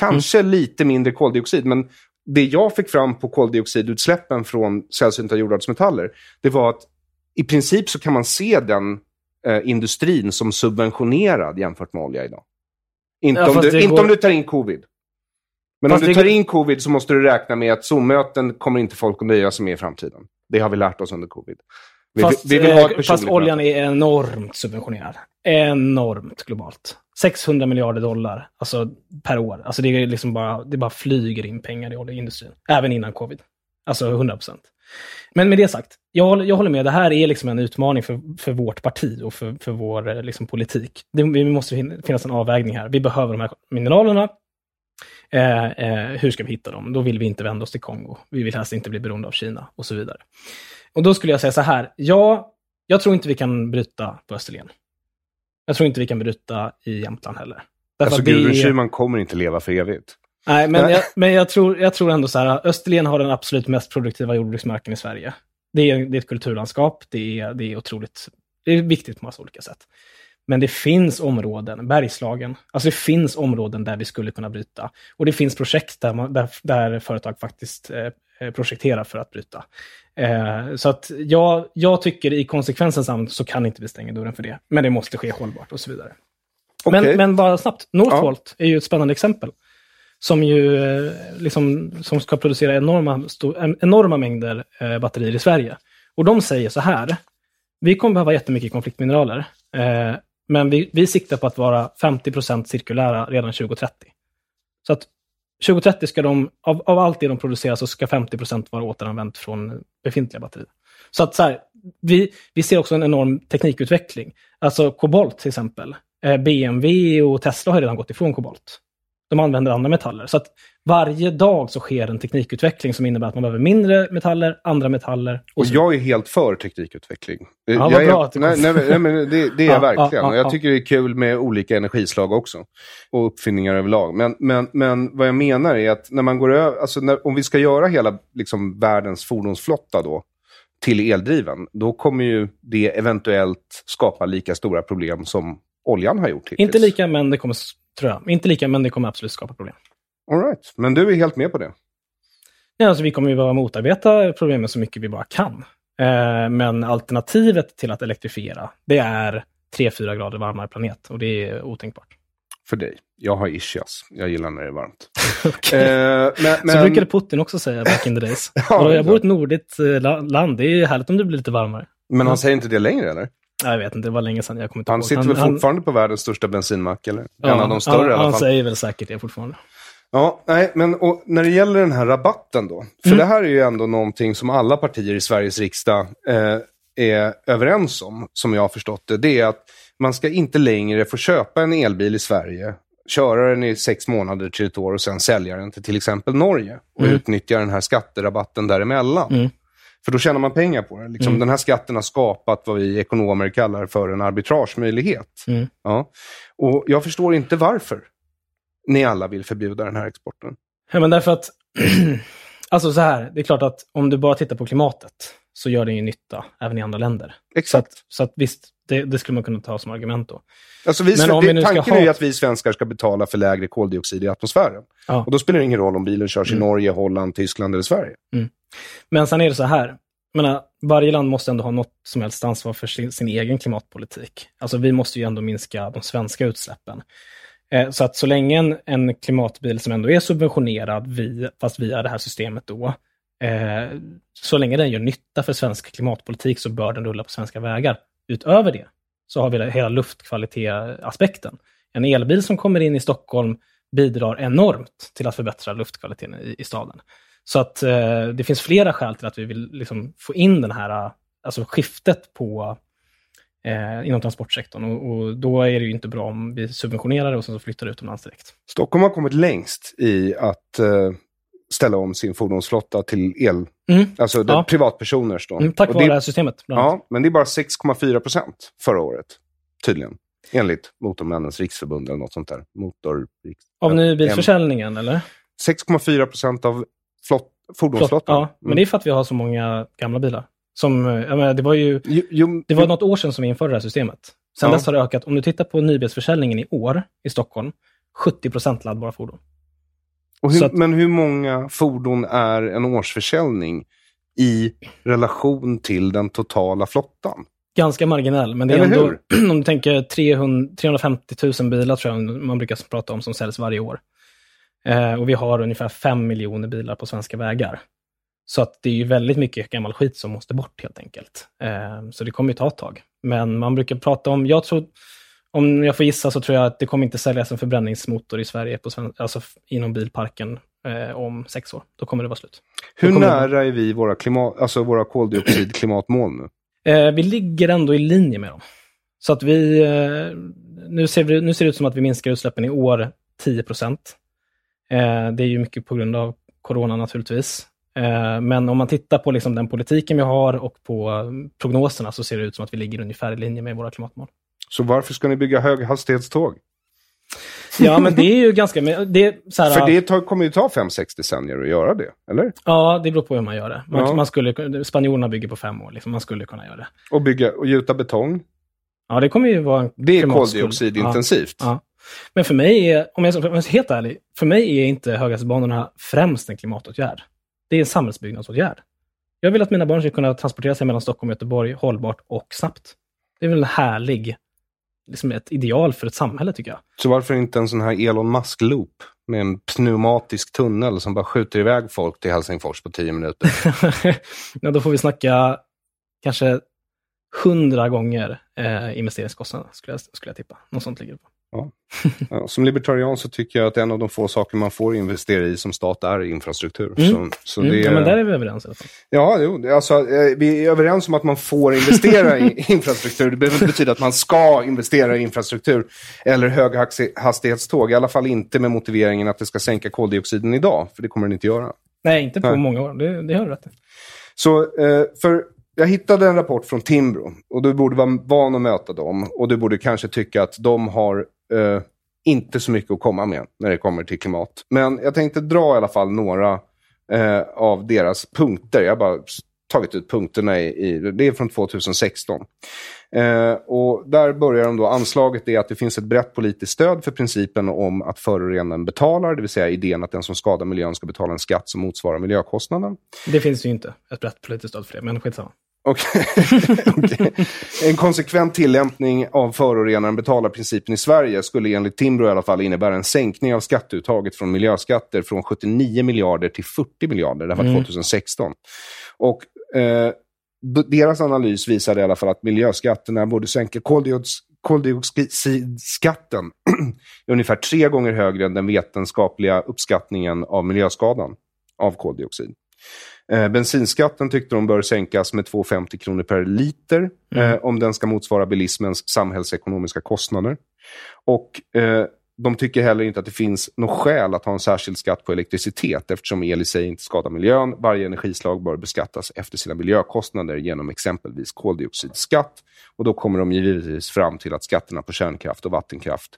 Kanske lite mindre koldioxid, men det jag fick fram på koldioxidutsläppen från sällsynta jordartsmetaller, det var att i princip så kan man se den eh, industrin som subventionerad jämfört med olja idag. Inte, Ja, om, du, inte går- om du tar in covid. Men Fast om du tar in covid så måste du räkna med att Zoom-möten kommer inte folk att nöja sig med i framtiden. Det har vi lärt oss under covid. Vi, Fast, vi eh, fast oljan möte. är enormt subventionerad. Enormt globalt. 600 miljarder dollar alltså, per år. Alltså det, är liksom bara, det bara flyger in pengar i oljeindustrin. Även innan covid. Alltså 100 procent. Men med det sagt, jag håller, jag håller med. Det här är liksom en utmaning för, för vårt parti och för, för vår eh, liksom, politik. Det, vi måste fin- finnas en avvägning här. Vi behöver de här mineralerna. Eh, eh, hur ska vi hitta dem? Då vill vi inte vända oss till Kongo. Vi vill helst inte bli beroende av Kina och så vidare. Och då skulle jag säga så här. Ja, jag tror inte vi kan bryta på Österlen. Jag tror inte vi kan bryta i Jämtland heller. Därför Alltså Gudrun Schyman kommer inte leva för evigt. Nej, men, jag, men jag, tror, jag tror ändå så här, Österlen har den absolut mest produktiva jordbruksmarken i Sverige. Det är, det är ett kulturlandskap, det är, det är otroligt, det är viktigt på massa olika sätt. Men det finns områden, Bergslagen, alltså det finns områden där vi skulle kunna bryta. Och det finns projekt där, man, där, där företag faktiskt eh, projekterar för att bryta. Eh, så att jag, jag tycker i konsekvensens namn så kan inte vi stänga dörren för det. Men det måste ske hållbart och så vidare. Okej. Men, men bara snabbt, Northvolt är ju ett spännande exempel. Som ju eh, liksom, som ska producera enorma, sto- en- enorma mängder eh, batterier i Sverige. Och de säger så här, vi kommer behöva jättemycket konfliktmineraler, eh, men vi, vi siktar på att vara 50 procent cirkulära redan 2030. Så att 2030 ska de, av, av allt det de producerar, så ska 50 procent vara återanvänt från befintliga batterier. Så att så här, vi, vi ser också en enorm teknikutveckling. Alltså kobolt till exempel. Eh, BMW och Tesla har redan gått ifrån kobolt. De använder andra metaller. Så att varje dag så sker en teknikutveckling som innebär att man behöver mindre metaller, andra metaller. Och, och jag är helt för teknikutveckling. Ja, jag vad är, bra att du nej, nej, nej, men det, det är Ja, jag verkligen. ja, och jag ja. tycker det är kul med olika energislag också. Och uppfinningar överlag. Men, men, men vad jag menar är att när man går över, alltså när, om vi ska göra hela liksom, världens fordonsflotta då, till eldriven, då kommer ju det eventuellt skapa lika stora problem som oljan har gjort hittills. Inte lika, men det kommer, tror jag. Inte lika, men det kommer absolut skapa problem. All right. Men du är helt med på det? Ja, alltså, vi kommer ju bara motarbeta problemen så mycket vi bara kan. Eh, men alternativet till att elektrifiera, det är 3-4 grader varmare planet. Och det är otänkbart. För dig. Jag har ischias. Jag gillar när det är varmt. Okej. Eh, men, Så men, brukade Putin också säga back in the days. Ja, jag bor i så. ett nordligt eh, la- land. Det är härligt om det blir lite varmare. men han säger inte det längre, eller? Ja, Jag vet inte, det var länge sedan jag kom inte Han ihåg. sitter väl fortfarande på världens största bensinmack, eller? ja, en av de större han, i alla Han fall. säger väl säkert det fortfarande. Ja, nej, men när det gäller den här rabatten då. För Mm. det här är ju ändå någonting som alla partier i Sveriges riksdag eh, är överens om, som jag har förstått det. Det är att man ska inte längre få köpa en elbil i Sverige, köra den i sex månader till ett år och sen sälja den till till exempel Norge. Och Mm. utnyttja den här skatterabatten däremellan. Mm. För då tjänar man pengar på det. Liksom, Mm. Den här skatten har skapat vad vi ekonomer kallar för en arbitragemöjlighet. Mm. Ja. Och jag förstår inte varför ni alla vill förbjuda den här exporten. Ja, men därför att, alltså så här, det är klart att om du bara tittar på klimatet så gör det ju nytta även i andra länder. Så Exakt. att, så att visst, det, det skulle man kunna ta som argument då. Alltså vi, Men om vi nu ska tanken ha- är ju att vi svenskar ska betala för lägre koldioxid i atmosfären. Ja. Och då spelar det ingen roll om bilen körs i Mm. Norge, Holland, Tyskland eller Sverige. Men sen är det så här, menar, varje land måste ändå ha något som helst ansvar för sin, sin egen klimatpolitik. Alltså vi måste ju ändå minska de svenska utsläppen. Eh, så att så länge en, en klimatbil som ändå är subventionerad, vi, fast via det här systemet då, eh, så länge den gör nytta för svensk klimatpolitik så bör den rulla på svenska vägar. Utöver det så har vi hela luftkvalitetsaspekten. En elbil som kommer in i Stockholm bidrar enormt till att förbättra luftkvaliteten i, i staden. Så att eh, det finns flera skäl till att vi vill liksom, få in den här, eh, alltså skiftet på eh, inom transportsektorn. Och, och då är det ju inte bra om vi subventionerar det och sen så flyttar det utomlands direkt. Stockholm har kommit längst i att eh, ställa om sin fordonsflotta till el. Mm. Alltså Ja. privatpersoners då. Mm, tack vare det, det här systemet. Ja, men det är bara 6,4 procent förra året. Tydligen. Enligt Motormännens riksförbund eller något sånt där. Motor... Av nybilsförsäljningen, eller? 6,4 procent av flott, fordonsflottan. Ja, men Mm. det är för att vi har så många gamla bilar. Som, eh, jag menar, det var ju Jo, jo, det var något år sedan som vi införde det här systemet. Sen Ja. dess har det ökat. Om du tittar på nybilsförsäljningen i år i Stockholm, 70 procent laddbara fordon. Hur, att- Men hur många fordon är en årsförsäljning i relation till den totala flottan? Ganska marginell, men det är Eller ändå, om du tänker 300, 350 000 bilar tror jag man brukar prata om som säljs varje år. Eh, och vi har ungefär 5 miljoner bilar på svenska vägar. Så att det är ju väldigt mycket gammal skit som måste bort helt enkelt. Eh, så det kommer ju ta ett tag. Men man brukar prata om, jag tror, om jag får gissa så tror jag att det kommer inte säljas en förbränningsmotor i Sverige på sven, alltså inom bilparken eh, om sex år. Då kommer det vara slut. Hur kommer nära är vi våra, klimat, alltså våra koldioxidklimatmål nu? Eh, vi ligger ändå i linje med dem. Så att vi, nu, ser vi, nu ser det ut som att vi minskar utsläppen i år 10 procent. Det är ju mycket på grund av corona naturligtvis. Eh, men om man tittar på liksom den politiken vi har och på prognoserna så ser det ut som att vi ligger ungefär i linje med våra klimatmål. Så varför ska ni bygga höghastighetståg? Ja, men det är ju ganska... Det så här, För det tar, kommer ju ta 5-6 decennier att göra det, eller? Ja, det beror på hur man gör det. Man, Ja. man skulle, spanjorerna bygger på fem år, liksom. man skulle kunna göra det. Och bygga och gjuta betong. Ja, det kommer ju vara Det är koldioxidintensivt. Ja. Men för mig är, om jag ska vara helt ärlig, för mig är inte höghastighetsbanorna främst en klimatåtgärd. Det är en samhällsbyggnadsåtgärd. Jag vill att mina barn ska kunna transportera sig mellan Stockholm och Göteborg hållbart och snabbt. Det är väl en härlig, liksom ett ideal för ett samhälle tycker jag. Så varför inte en sån här Elon Musk-loop med en pneumatisk tunnel som bara skjuter iväg folk till Helsingfors på 10 minuter? ja, då får vi snacka kanske hundra gånger eh, investeringskostnaden, skulle jag, skulle jag tippa. Något sånt ligger det på. Ja. Som libertarian så tycker jag att en av de få saker man får investera i som stat är infrastruktur. Mm. Så, så Mm. det, Ja, men där är vi överens i alla fall. Ja, jo, alltså, eh, vi är överens om att man får investera i infrastruktur. Det behöver inte betyda att man ska investera i infrastruktur eller höghastighetståg. I alla fall inte med motiveringen att det ska sänka koldioxiden idag, för det kommer den inte göra. Nej, inte på Nej. många år. Det, det har du rätt i. Så, eh, för jag hittade en rapport från Timbro och du borde vara van att möta dem. Och du borde kanske tycka att de har eh, inte så mycket att komma med när det kommer till klimat. Men jag tänkte dra i alla fall några eh, av deras punkter. Jag har bara tagit ut punkterna i, i det är från 2016. Eh, och där börjar de då, anslaget är att det finns ett brett politiskt stöd för principen om att förorenaren betalar, det vill säga idén att den som skadar miljön ska betala en skatt som motsvarar miljökostnaden. Det finns ju inte ett brett politiskt stöd för det, men skitsamma. Okej. Okej. En konsekvent tillämpning av förorenaren betalar-principen i Sverige skulle enligt Timbro i alla fall innebära en sänkning av skatteuttaget från miljöskatter från 79 miljarder till 40 miljarder. Det här var Mm. 2016. Och eh, deras analys visade i alla fall att miljöskatterna borde sänka koldiox- koldioxidskatten ungefär tre gånger högre än den vetenskapliga uppskattningen av miljöskadan av koldioxid. Eh, bensinskatten tyckte de bör sänkas med 2,50 kronor per liter eh, om den ska motsvara bilismens samhällsekonomiska kostnader. Och eh, de tycker heller inte att det finns något skäl att ha en särskild skatt på elektricitet eftersom el i sig inte skadar miljön. Varje energislag bör beskattas efter sina miljökostnader genom exempelvis koldioxidskatt. Och då kommer de givetvis fram till att skatterna på kärnkraft och vattenkraft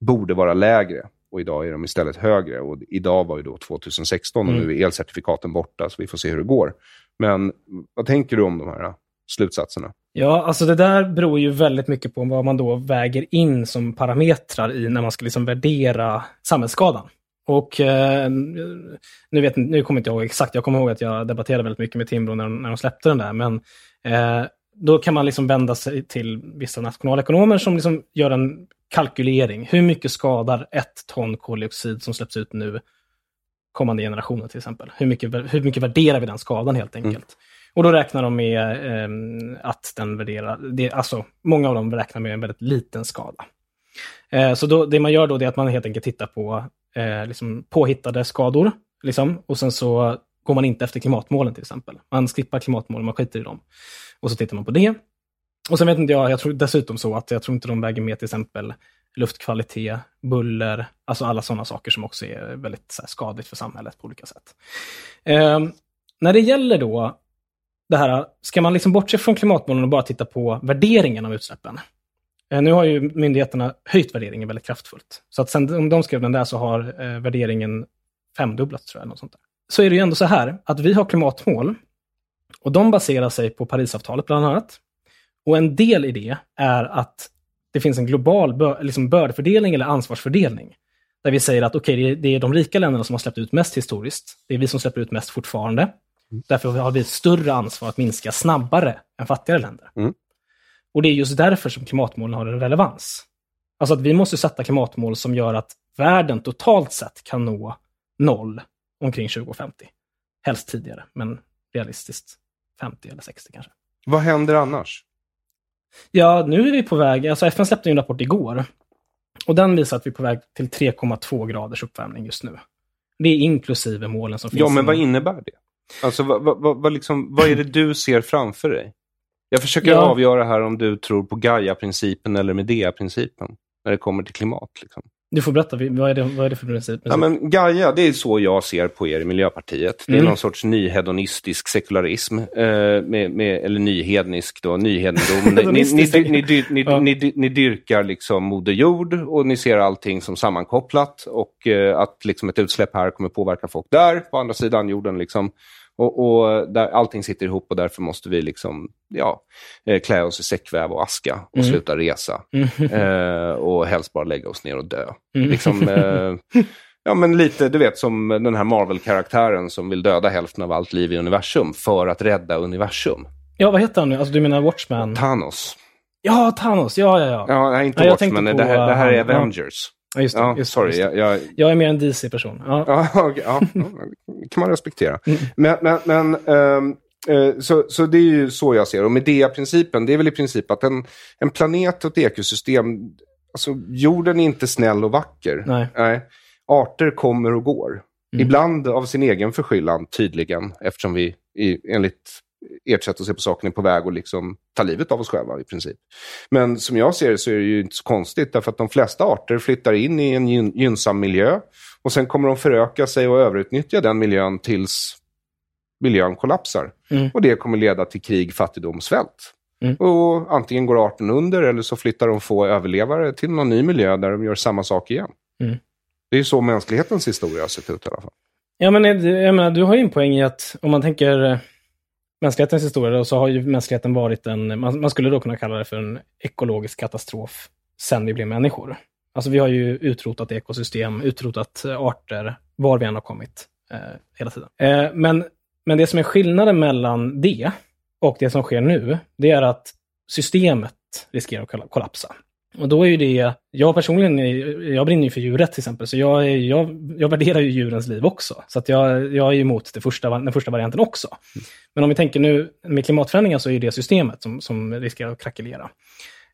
borde vara lägre. Och idag är de istället högre. Och idag var ju då 2016 och Mm. nu är elcertifikaten borta, så vi får se hur det går. Men vad tänker du om de här äh, slutsatserna? Ja, alltså det där beror ju väldigt mycket på vad man då väger in som parametrar i när man ska liksom värdera samhällsskadan. Och eh, nu, vet, nu kommer inte jag ihåg exakt, jag kommer ihåg att jag debatterade väldigt mycket med Timbro när, de- när de släppte den där, men eh, då kan man liksom vända sig till vissa nationalekonomer som liksom gör en kalkylering. Hur mycket skadar ett ton koldioxid som släpps ut nu kommande generationer till exempel? Hur mycket, hur mycket värderar vi den skadan helt enkelt? Och då räknar de med ehm, att den värderar, det, alltså många av dem räknar med en väldigt liten skada. Eh, så då, det man gör då är att man helt enkelt tittar på eh, liksom påhittade skador, liksom, och sen så går man inte efter klimatmålen till exempel. Man skippar klimatmålen, man skiter i dem. Och så tittar man på det. Och sen vet inte jag, jag tror dessutom så att jag tror inte de väger med till exempel luftkvalitet, buller, alltså alla sådana saker som också är väldigt så här, skadligt för samhället på olika sätt. Eh, när det gäller då det här, ska man liksom bortse från klimatmålen och bara titta på värderingen av utsläppen? Eh, nu har ju myndigheterna höjt värderingen väldigt kraftfullt. Så att sen om de skrev den där så har eh, värderingen femdubblats tror jag. Något sånt där. Så är det ju ändå så här att vi har klimatmål och de baserar sig på Parisavtalet bland annat. Och en del i det är att det finns en global bör, liksom bördefördelning eller ansvarsfördelning. Där vi säger att okej, det, är- det är de rika länderna som har släppt ut mest historiskt. Det är vi som släpper ut mest fortfarande. Därför har vi ett större ansvar att minska snabbare än fattigare länder. Mm. Och det är just därför som klimatmålen har en relevans. Alltså att vi måste sätta klimatmål som gör att världen totalt sett kan nå noll omkring 2050. Helst tidigare, men realistiskt 50 eller 60 kanske. Vad händer annars? Ja, nu är vi på väg, alltså FN släppte en rapport igår. Och den visar att vi är på väg till 3,2 graders uppvärmning just nu. Det är inklusive målen som finns. Ja, men vad innebär det? Alltså, vad, vad, vad, vad liksom, vad är det du ser framför dig? Jag försöker Ja. avgöra här om du tror på Gaia-principen eller Medea-principen när det kommer till klimat. Liksom. Du får berätta, vad är det, vad är det för princip? Ja, men Gaia, det är så jag ser på er i Miljöpartiet. Det är Mm. någon sorts nyhedonistisk sekularism, eh, med, med, eller nyhednisk då, nyhedendom. ni, ni, ni, Ja. ni dyrkar liksom Moder Jord och ni ser allting som sammankopplat och eh, att liksom ett utsläpp här kommer påverka folk där, på andra sidan jorden. Liksom. Och, och där allting sitter ihop och därför måste vi liksom, ja, eh, klä oss i säckväv och aska och Mm. sluta resa. Eh, och helst bara lägga oss ner och dö. Mm. Liksom, eh, ja, men lite, du vet, som den här Marvel-karaktären som vill döda hälften av allt liv i universum för att rädda universum. Ja, vad heter han nu? Alltså du menar Watchman? Thanos. Ja, Thanos. Ja, ja, ja. Ja, nej, inte jag Watchmen, det här, det här är. Avengers. Ja just det. Ja, just sorry. just det. Jag, jag, Jag är mer en DC-person. Ja. Ja, okej, ja, kan man respektera. Mm. Men, men, men ehm, eh, så, så det är ju så jag ser det. Och Medea-principen, det är väl i princip att en, en planet och ett ekosystem, alltså, jorden är inte snäll och vacker. Nej. Nej. Arter kommer och går. Mm. Ibland av sin egen förskyllan, tydligen, eftersom vi i, enligt ert sätt att se på saken är på väg att liksom ta livet av oss själva i princip. Men som jag ser det så är det ju inte så konstigt, därför att de flesta arter flyttar in i en gyn gynnsam miljö och sen kommer de föröka sig och överutnyttja den miljön tills miljön kollapsar. Mm. Och det kommer leda till krig, fattigdom, svält. Mm. Och antingen går arten under eller så flyttar de få överlevare till någon ny miljö där de gör samma sak igen. Mm. Det är ju så mänsklighetens historia har sett ut i alla fall. Ja, men jag menar, du har ju en poäng i att om man tänker eh, mänsklighetens historia, så har ju mänskligheten varit en, man, man skulle då kunna kalla det för en ekologisk katastrof sen vi blev människor. Alltså vi har ju utrotat ekosystem, utrotat eh, arter, var vi än har kommit eh, hela tiden. Eh, men, men det som är skillnaden mellan det och det som sker nu, det är att systemet riskerar att kollapsa. Och då är ju det, jag personligen, jag brinner ju för djuret till exempel, så jag, jag, jag värderar ju djurens liv också. Så att jag, jag är ju emot det första, den första varianten också. Men om vi tänker nu med klimatförändringar så är det systemet som, som riskerar att krackelera.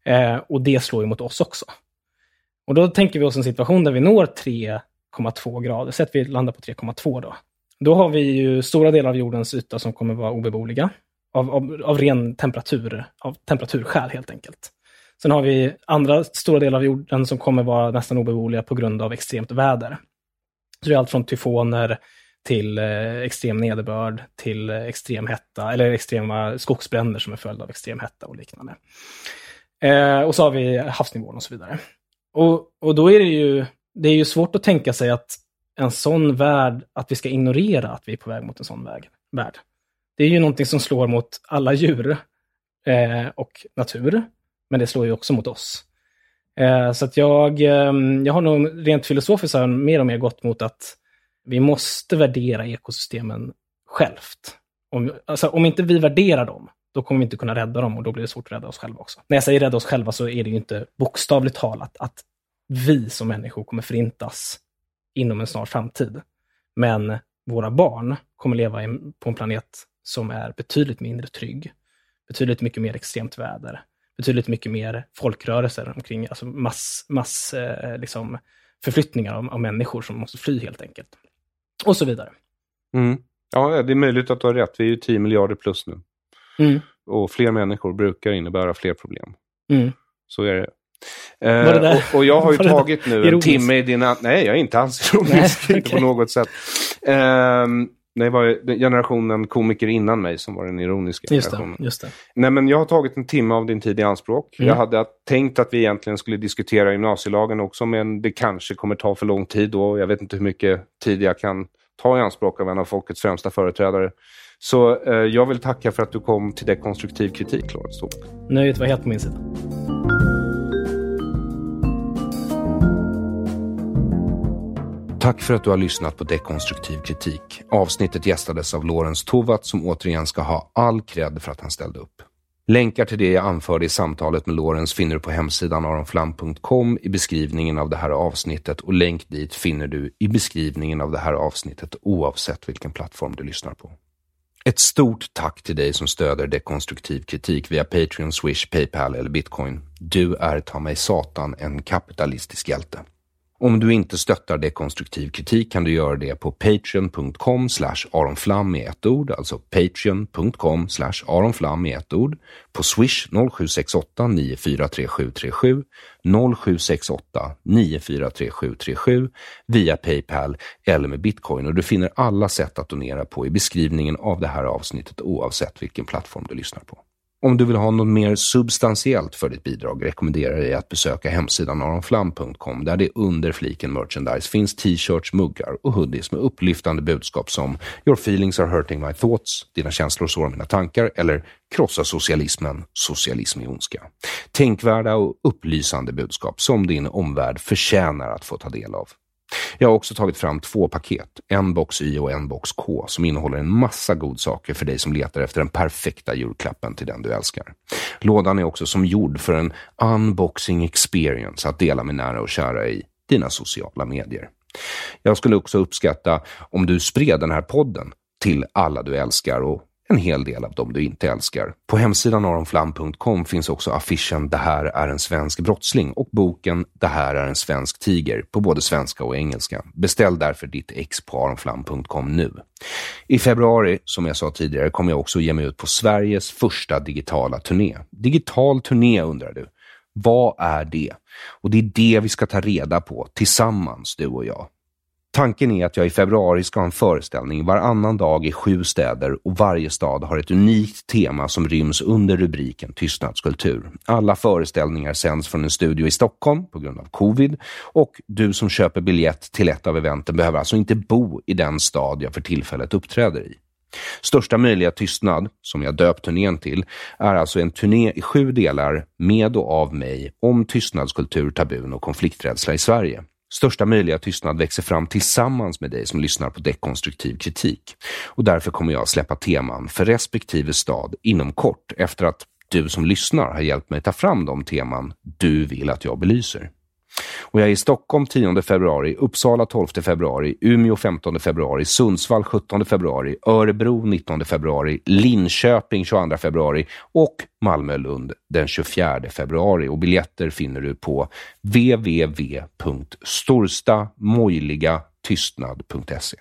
Eh, och det slår ju mot oss också. Och då tänker vi oss en situation där vi når 3,2 grader, så att vi landar på 3,2 då. Då har vi ju stora delar av jordens yta som kommer vara obeboeliga. Av, av, av ren temperatur, av temperaturskäl helt enkelt. Sen har vi andra stora delar av jorden som kommer vara nästan obeboeliga på grund av extremt väder. Så det är allt från tyfoner till eh, extrem nederbörd, till eh, extrem hetta, eller extrema skogsbränder som är följd av extrem hetta och liknande. Eh, och så har vi havsnivån och så vidare. Och, och då är det ju, det är ju svårt att tänka sig att en sån värld, att vi ska ignorera att vi är på väg mot en sån väg, värld. Det är ju någonting som slår mot alla djur eh, och natur, men det slår ju också mot oss. Eh, så att jag, eh, jag har nog rent filosofiskt mer och mer gått mot att vi måste värdera ekosystemen självt. Om, alltså, om inte vi värderar dem, då kommer vi inte kunna rädda dem och då blir det svårt att rädda oss själva också. När jag säger rädda oss själva så är det ju inte bokstavligt talat att vi som människor kommer förintas inom en snar framtid. Men våra barn kommer leva på en planet som är betydligt mindre trygg, betydligt mycket mer extremt väder, betydligt mycket mer folkrörelser omkring, alltså mass, mass eh, liksom, förflyttningar av, av människor som måste fly helt enkelt. Och så vidare. Mm. Ja, det är möjligt att du har rätt. Vi är ju 10 miljarder plus nu. Mm. Och fler människor brukar innebära fler problem. Mm. Så är det. Eh, och, och jag har ju tagit nu en timme i dina... Nej, jag är inte alls ironisk. Inte på något sätt. Ehm, det var generationen komiker innan mig som var den ironiska Just det, generationen. just det. Nej, men jag har tagit en timme av din tid i anspråk. Mm. Jag hade tänkt att vi egentligen skulle diskutera gymnasielagen också, men det kanske kommer ta för lång tid då. Jag vet inte hur mycket tid jag kan ta i anspråk av en av folkets främsta företrädare. Så eh, jag vill tacka för att du kom till dekonstruktiv kritik, Lorentz. Nöjet var helt på min sida. Tack för att du har lyssnat på Dekonstruktiv kritik. Avsnittet gästades av Lorentz Tovatt som återigen ska ha all cred för att han ställde upp. Länkar till det jag anförde i samtalet med Lorentz finner du på hemsidan aronflam.com i beskrivningen av det här avsnittet och länk dit finner du i beskrivningen av det här avsnittet oavsett vilken plattform du lyssnar på. Ett stort tack till dig som stöder dekonstruktiv kritik via Patreon, Swish, Paypal eller Bitcoin. Du är ta mig satan en kapitalistisk hjälte. Om du inte stöttar dekonstruktiv kritik kan du göra det på patreon.com aronflam i ett ord, alltså patreon.com aronflam i ett ord, på swish 0768 943737, 0768 943737, via Paypal eller med bitcoin. Och du finner alla sätt att donera på i beskrivningen av det här avsnittet oavsett vilken plattform du lyssnar på. Om du vill ha något mer substantiellt för ditt bidrag rekommenderar jag dig att besöka hemsidan aronflam.com där det under fliken merchandise finns t-shirts, muggar och hoodies med upplyftande budskap som “Your feelings are hurting my thoughts”, “Dina känslor sårar mina tankar” eller “Krossa socialismen, socialism är ondska”. Tänkvärda och upplysande budskap som din omvärld förtjänar att få ta del av. Jag har också tagit fram två paket, en box Y och en box K, som innehåller en massa godsaker för dig som letar efter den perfekta julklappen till den du älskar. Lådan är också som gjord för en unboxing experience att dela med nära och kära i dina sociala medier. Jag skulle också uppskatta om du spred den här podden till alla du älskar och en hel del av dem du inte älskar. På hemsidan aronflam.com finns också affischen Det här är en svensk brottsling och boken Det här är en svensk tiger på både svenska och engelska. Beställ därför ditt ex på aronflam.com nu. I februari, som jag sa tidigare, kommer jag också ge mig ut på Sveriges första digitala turné. Digital turné undrar du? Vad är det? Och det är det vi ska ta reda på tillsammans, du och jag. Tanken är att jag i februari ska ha en föreställning varannan dag i sju städer och varje stad har ett unikt tema som ryms under rubriken tystnadskultur. Alla föreställningar sänds från en studio i Stockholm på grund av covid och du som köper biljett till ett av eventen behöver alltså inte bo i den stad jag för tillfället uppträder i. Största möjliga tystnad, som jag döpt turnén till, är alltså en turné i sju delar med och av mig om tystnadskultur, tabun och konflikträdsla i Sverige. Största möjliga tystnad växer fram tillsammans med dig som lyssnar på dekonstruktiv kritik. Och därför kommer jag släppa teman för respektive stad inom kort efter att du som lyssnar har hjälpt mig ta fram de teman du vill att jag belyser. Och jag är i Stockholm 10 februari, Uppsala 12 februari, Umeå 15 februari, Sundsvall 17 februari, Örebro 19 februari, Linköping 22 februari och Malmö-Lund den 24 februari. Och biljetter finner du på www.storstamojligatystnad.se.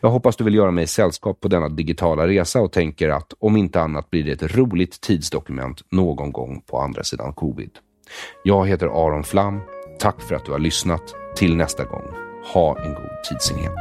Jag hoppas du vill göra mig sällskap på denna digitala resa och tänker att om inte annat blir det ett roligt tidsdokument någon gång på andra sidan covid. Jag heter Aron Flam Tack för att du har lyssnat. Till nästa gång, ha en god tidsenhet.